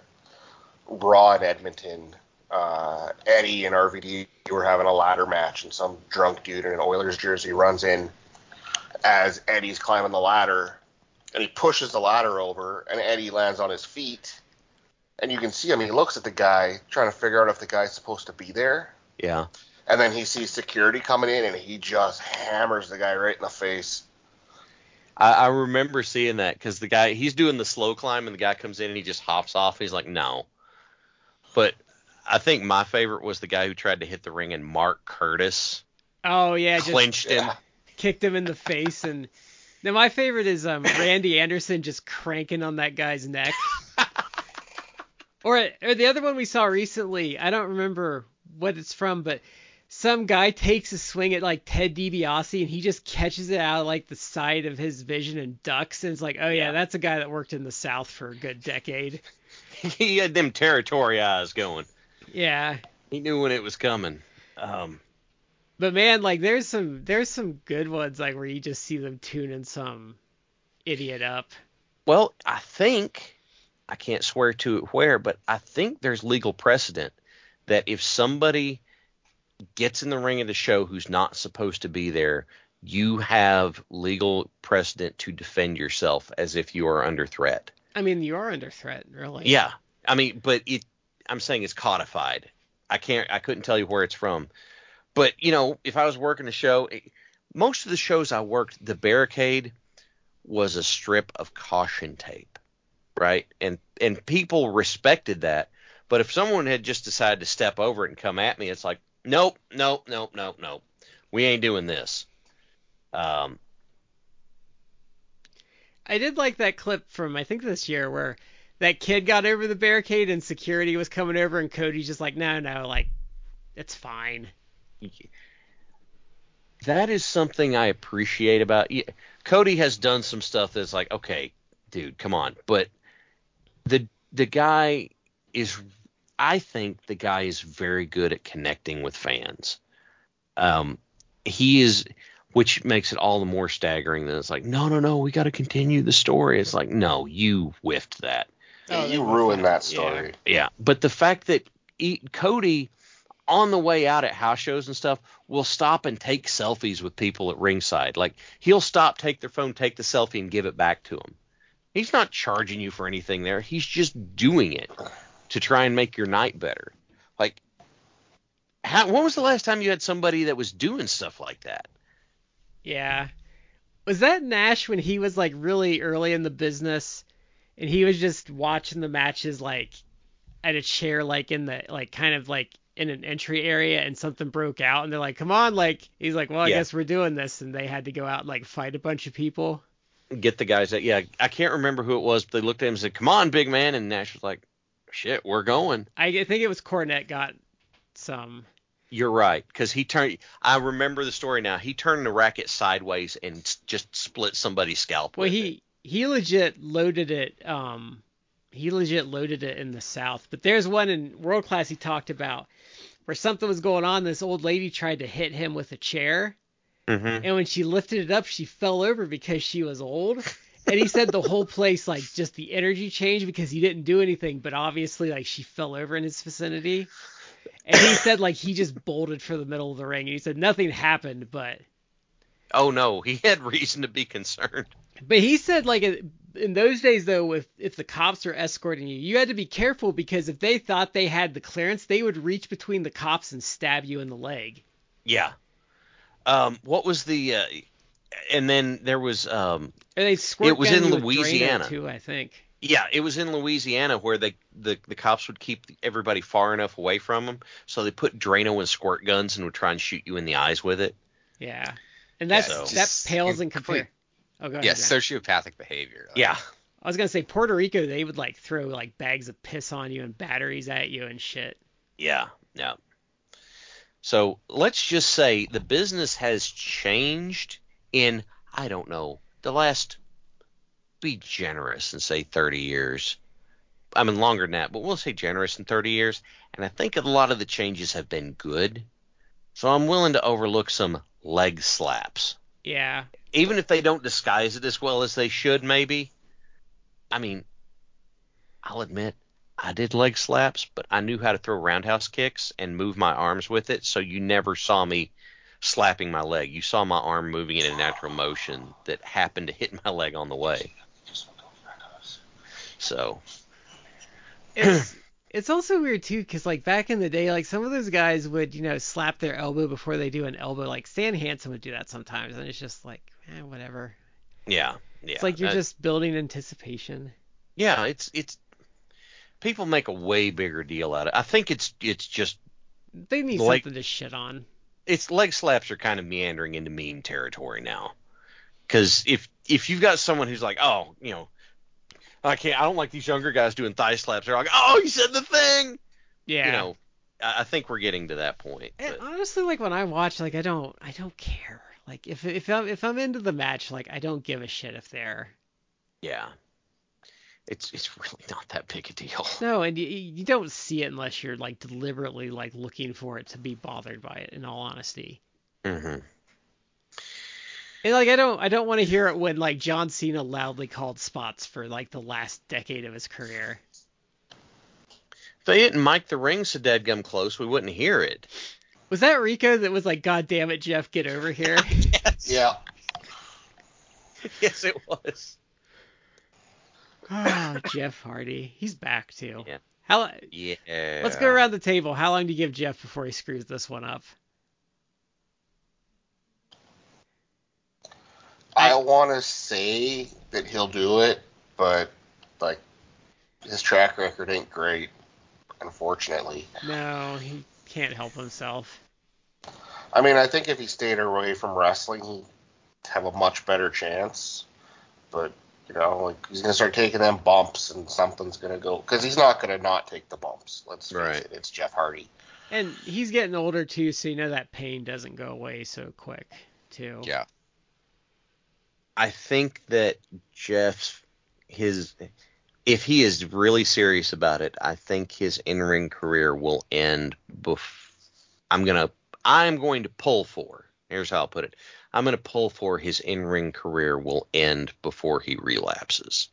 Raw in Edmonton. Uh, Eddie and RVD were having a ladder match, and some drunk dude in an Oilers jersey runs in as Eddie's climbing the ladder, and he pushes the ladder over, and Eddie lands on his feet, and you can see him. He looks at the guy, trying to figure out if the guy's supposed to be there, Yeah. And then he sees security coming in, and he just hammers the guy right in the face. I, I remember seeing that because the guy he's doing the slow climb and the guy comes in and he just hops off. He's like, no. But I think my favorite was the guy who tried to hit the ring and Mark Curtis Oh yeah, just him. Yeah. kicked him in the face and. Now my favorite is um Randy Anderson just cranking on that guy's neck. or or the other one we saw recently, I don't remember what it's from, but some guy takes a swing at like Ted DiBiase and he just catches it out of like the side of his vision and ducks and it's like, oh yeah, Yeah. that's a guy that worked in the South for a good decade. he had them territory eyes going. Yeah. He knew when it was coming. Um, But man, like there's some there's some good ones like where you just see them tuning some idiot up. well, I think I can't swear to it where, but I think there's legal precedent that if somebody gets in the ring of the show who's not supposed to be there, you have legal precedent to defend yourself as if you are under threat. I mean, you are under threat, really. Yeah, I mean, but it. I'm saying it's codified. I can't. I couldn't tell you where it's from. But you know, if I was working a show, it- most of the shows I worked, the barricade was a strip of caution tape, right? And and people respected that. But if someone had just decided to step over it and come at me, it's like, nope, nope, nope, nope, nope. We ain't doing this. Um, I did like that clip from I think this year where that kid got over the barricade and security was coming over and Cody's just like, no, no, like it's fine. that is something I appreciate about Cody has done some stuff that's like, okay, dude, come on. But the the guy is I think the guy is very good at connecting with fans. Um he is which makes it all the more staggering that it's like, no, no, no, we got to continue the story. It's like, no, you whiffed that. Oh, you they- ruined that yeah. story. Yeah, but the fact that he, Cody, on the way out at house shows and stuff, will stop and take selfies with people at ringside. Like he'll stop, take their phone, take the selfie, and give it back to him. He's not charging you for anything there. He's just doing it to try and make your night better. Like, how, when was the last time you had somebody that was doing stuff like that? Yeah. Was that Nash when he was like really early in the business and he was just watching the matches like at a chair like in the like kind of like in an entry area and something broke out and they're like, "Come on!" Like he's like, "Well, I Yeah. guess we're doing this," and they had to go out and like fight a bunch of people. Get the guys that yeah, I can't remember who it was, but they looked at him and said, "Come on, big man," and Nash was like, "Shit, we're going." I think it was Cornette got some. You're right, because he turned. I remember the story now. He turned the racket sideways and just split somebody's scalp. Well, with he it. he legit loaded it. Um, he legit loaded it in the South. But there's one in World Class he talked about where something was going on. This old lady tried to hit him with a chair, Mhm. and when she lifted it up, she fell over because she was old. And he said the whole place, like, just the energy changed because he didn't do anything, but obviously, like, she fell over in his vicinity. And he said, like, he just bolted for the middle of the ring. And he said nothing happened, but Oh no, he had reason to be concerned. But he said like in those days though, with if the cops are escorting you, you had to be careful because if they thought they had the clearance, they would reach between the cops and stab you in the leg. Yeah. Um, what was the? Uh, and then there was um, And they squirt It was in you with Drano, Louisiana. too, I think. Yeah, it was in Louisiana where they the, the cops would keep everybody far enough away from them, so they put Drano and squirt guns and would try and shoot you in the eyes with it. Yeah, and that's so- that pales in in compare. Oh, go. Yeah, sociopathic behavior. Like, Yeah, I was gonna say Puerto Rico, they would like throw like bags of piss on you and batteries at you and shit. yeah, yeah. So let's just say the business has changed in I don't know the last. Be generous and say 30 years. I mean longer than that, but we'll say generous in 30 years. And I think a lot of the changes have been good. So I'm willing to overlook some leg slaps. Yeah, even if they don't disguise it as well as they should, maybe. I mean, I'll admit I did leg slaps, but I knew how to throw roundhouse kicks and move my arms with it, so you never saw me slapping my leg. You saw my arm moving in a natural motion that happened to hit my leg on the way. So, it's it's also weird too because like back in the day like some of those guys would you know slap their elbow before they do an elbow like stan hansen would do that sometimes and it's just like eh, whatever yeah, yeah. it's like you're Uh, just building anticipation yeah, it's it's people make a way bigger deal out of it. I think it's it's just they need Like- something to shit on it's leg slaps are kind of meandering into meme territory now. Because if if you've got someone who's like, oh, you know, I can't, I don't like these younger guys doing thigh slaps. They're like, oh, you said the thing. yeah You know, I, I think we're getting to that point. and But honestly like when i watch like i don't i don't care like if if i'm if i'm into the match like i don't give a shit if they're yeah, it's it's really not that big a deal. no and you, you don't see it unless you're like deliberately like looking for it to be bothered by it in all honesty hmm And like I don't I don't want to hear it when like John Cena loudly called spots for like the last decade of his career. If they didn't mic the ring so deadgum close, we wouldn't hear it. Was that Rico that was like, God damn it, Jeff, get over here? yes. Yeah. yes, it was. Oh, Jeff Hardy. He's back too. Yeah. How Yeah. let's go around the table. How long do you give Jeff before he screws this one up? I want to say that he'll do it, but like his track record ain't great, unfortunately. No, he can't help himself. I mean, I think if he stayed away from wrestling, he'd have a much better chance. But you know, like he's gonna start taking them bumps, and something's gonna go because he's not gonna not take the bumps. Let's face Right. it, it's Jeff Hardy. And he's getting older too, so you know that pain doesn't go away so quick too. Yeah. I think that Jeff's his if he is really serious about it, I think his in-ring career will end bef- I'm going to I'm going to pull for. Here's how I'll put it. I'm going to pull for his in-ring career will end before he relapses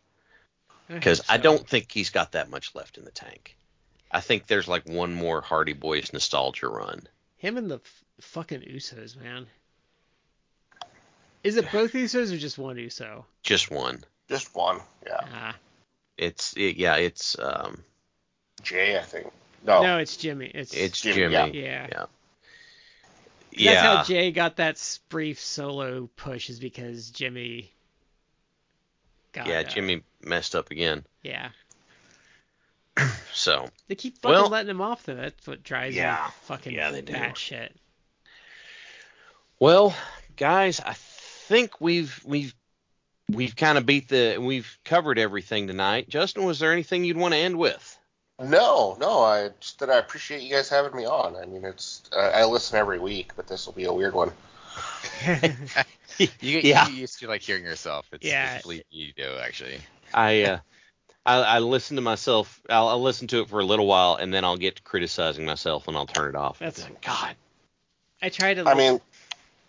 cuz I so. don't think he's got that much left in the tank. I think there's like one more Hardy Boys nostalgia run. Him and the f- fucking Usos, man. Is it both Usos or just one Uso? Just one. Just one, yeah. Ah, It's it, yeah, it's um Jay, I think. No, no, it's Jimmy. It's it's Jimmy, Jimmy. yeah. yeah. Yeah. That's how Jay got that brief solo push is because Jimmy. Got, Yeah, uh, Jimmy messed up again. Yeah. So They keep fucking Well- letting him off though. That's what drives Yeah. me fucking Yeah, they do. batshit. Well, guys, I think we've we've we've kind of beat the we've covered everything tonight. Justyn, was there anything you'd want to end with? No, no, I just that I appreciate you guys having me on. I mean, it's I, I listen every week, but this will be a weird one. You, you Yeah. you used to like hearing yourself. It's, Yeah. it's a you do actually. I uh, I, I listen to myself. I'll, I'll listen to it for a little while, and then I'll get to criticizing myself, and I'll turn it off. That's- Like, God. I try to. I mean,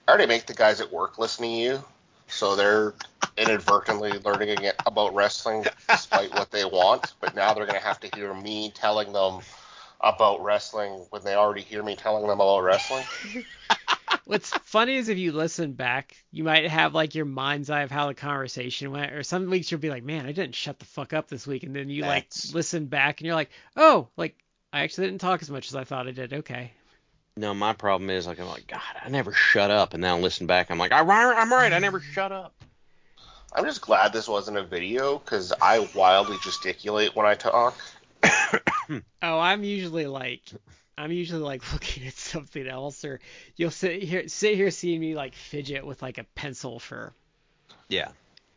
I already make the guys at work listening to you, so they're inadvertently learning about wrestling despite what they want. But now they're going to have to hear me telling them about wrestling when they already hear me telling them about wrestling. What's funny is if you listen back, you might have like your mind's eye of how the conversation went, or some weeks you'll be like, "Man, I didn't shut the fuck up this week," and then you That's- like listen back and you're like, "Oh, like I actually didn't talk as much as I thought I did." Okay. No, my problem is like I'm like God, I never shut up, and then I listen back. I'm like, I'm right, I'm right, I never shut up. I'm just glad this wasn't a video because I wildly gesticulate when I talk. Oh, I'm usually like, I'm usually like looking at something else, or you'll sit here, sit here seeing me like fidget with like a pencil for. Yeah.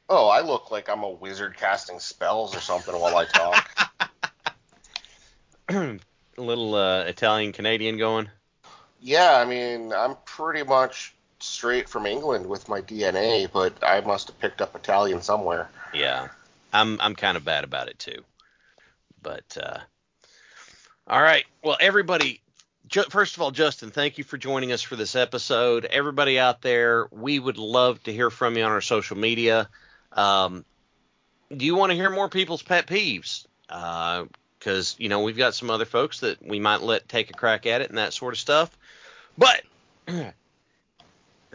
Oh, I look like I'm a wizard casting spells or something while I talk. a little uh, Italian Canadian going. Yeah, I mean, I'm pretty much straight from England with my DNA, but I must have picked up Italian somewhere. Yeah, I'm I'm kind of bad about it too. But uh, all right, well, everybody. Ju- First of all, Justyn, thank you for joining us for this episode. Everybody out there, we would love to hear from you on our social media. Um, do you want to hear more people's pet peeves? Because you know we've got some other folks that we might let take a crack at it and that sort of stuff. But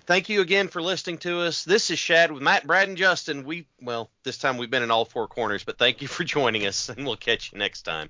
thank you again for listening to us. This is Shad with Matt, Brad, and Justyn. We well, this time we've been in all four corners, but thank you for joining us, and we'll catch you next time.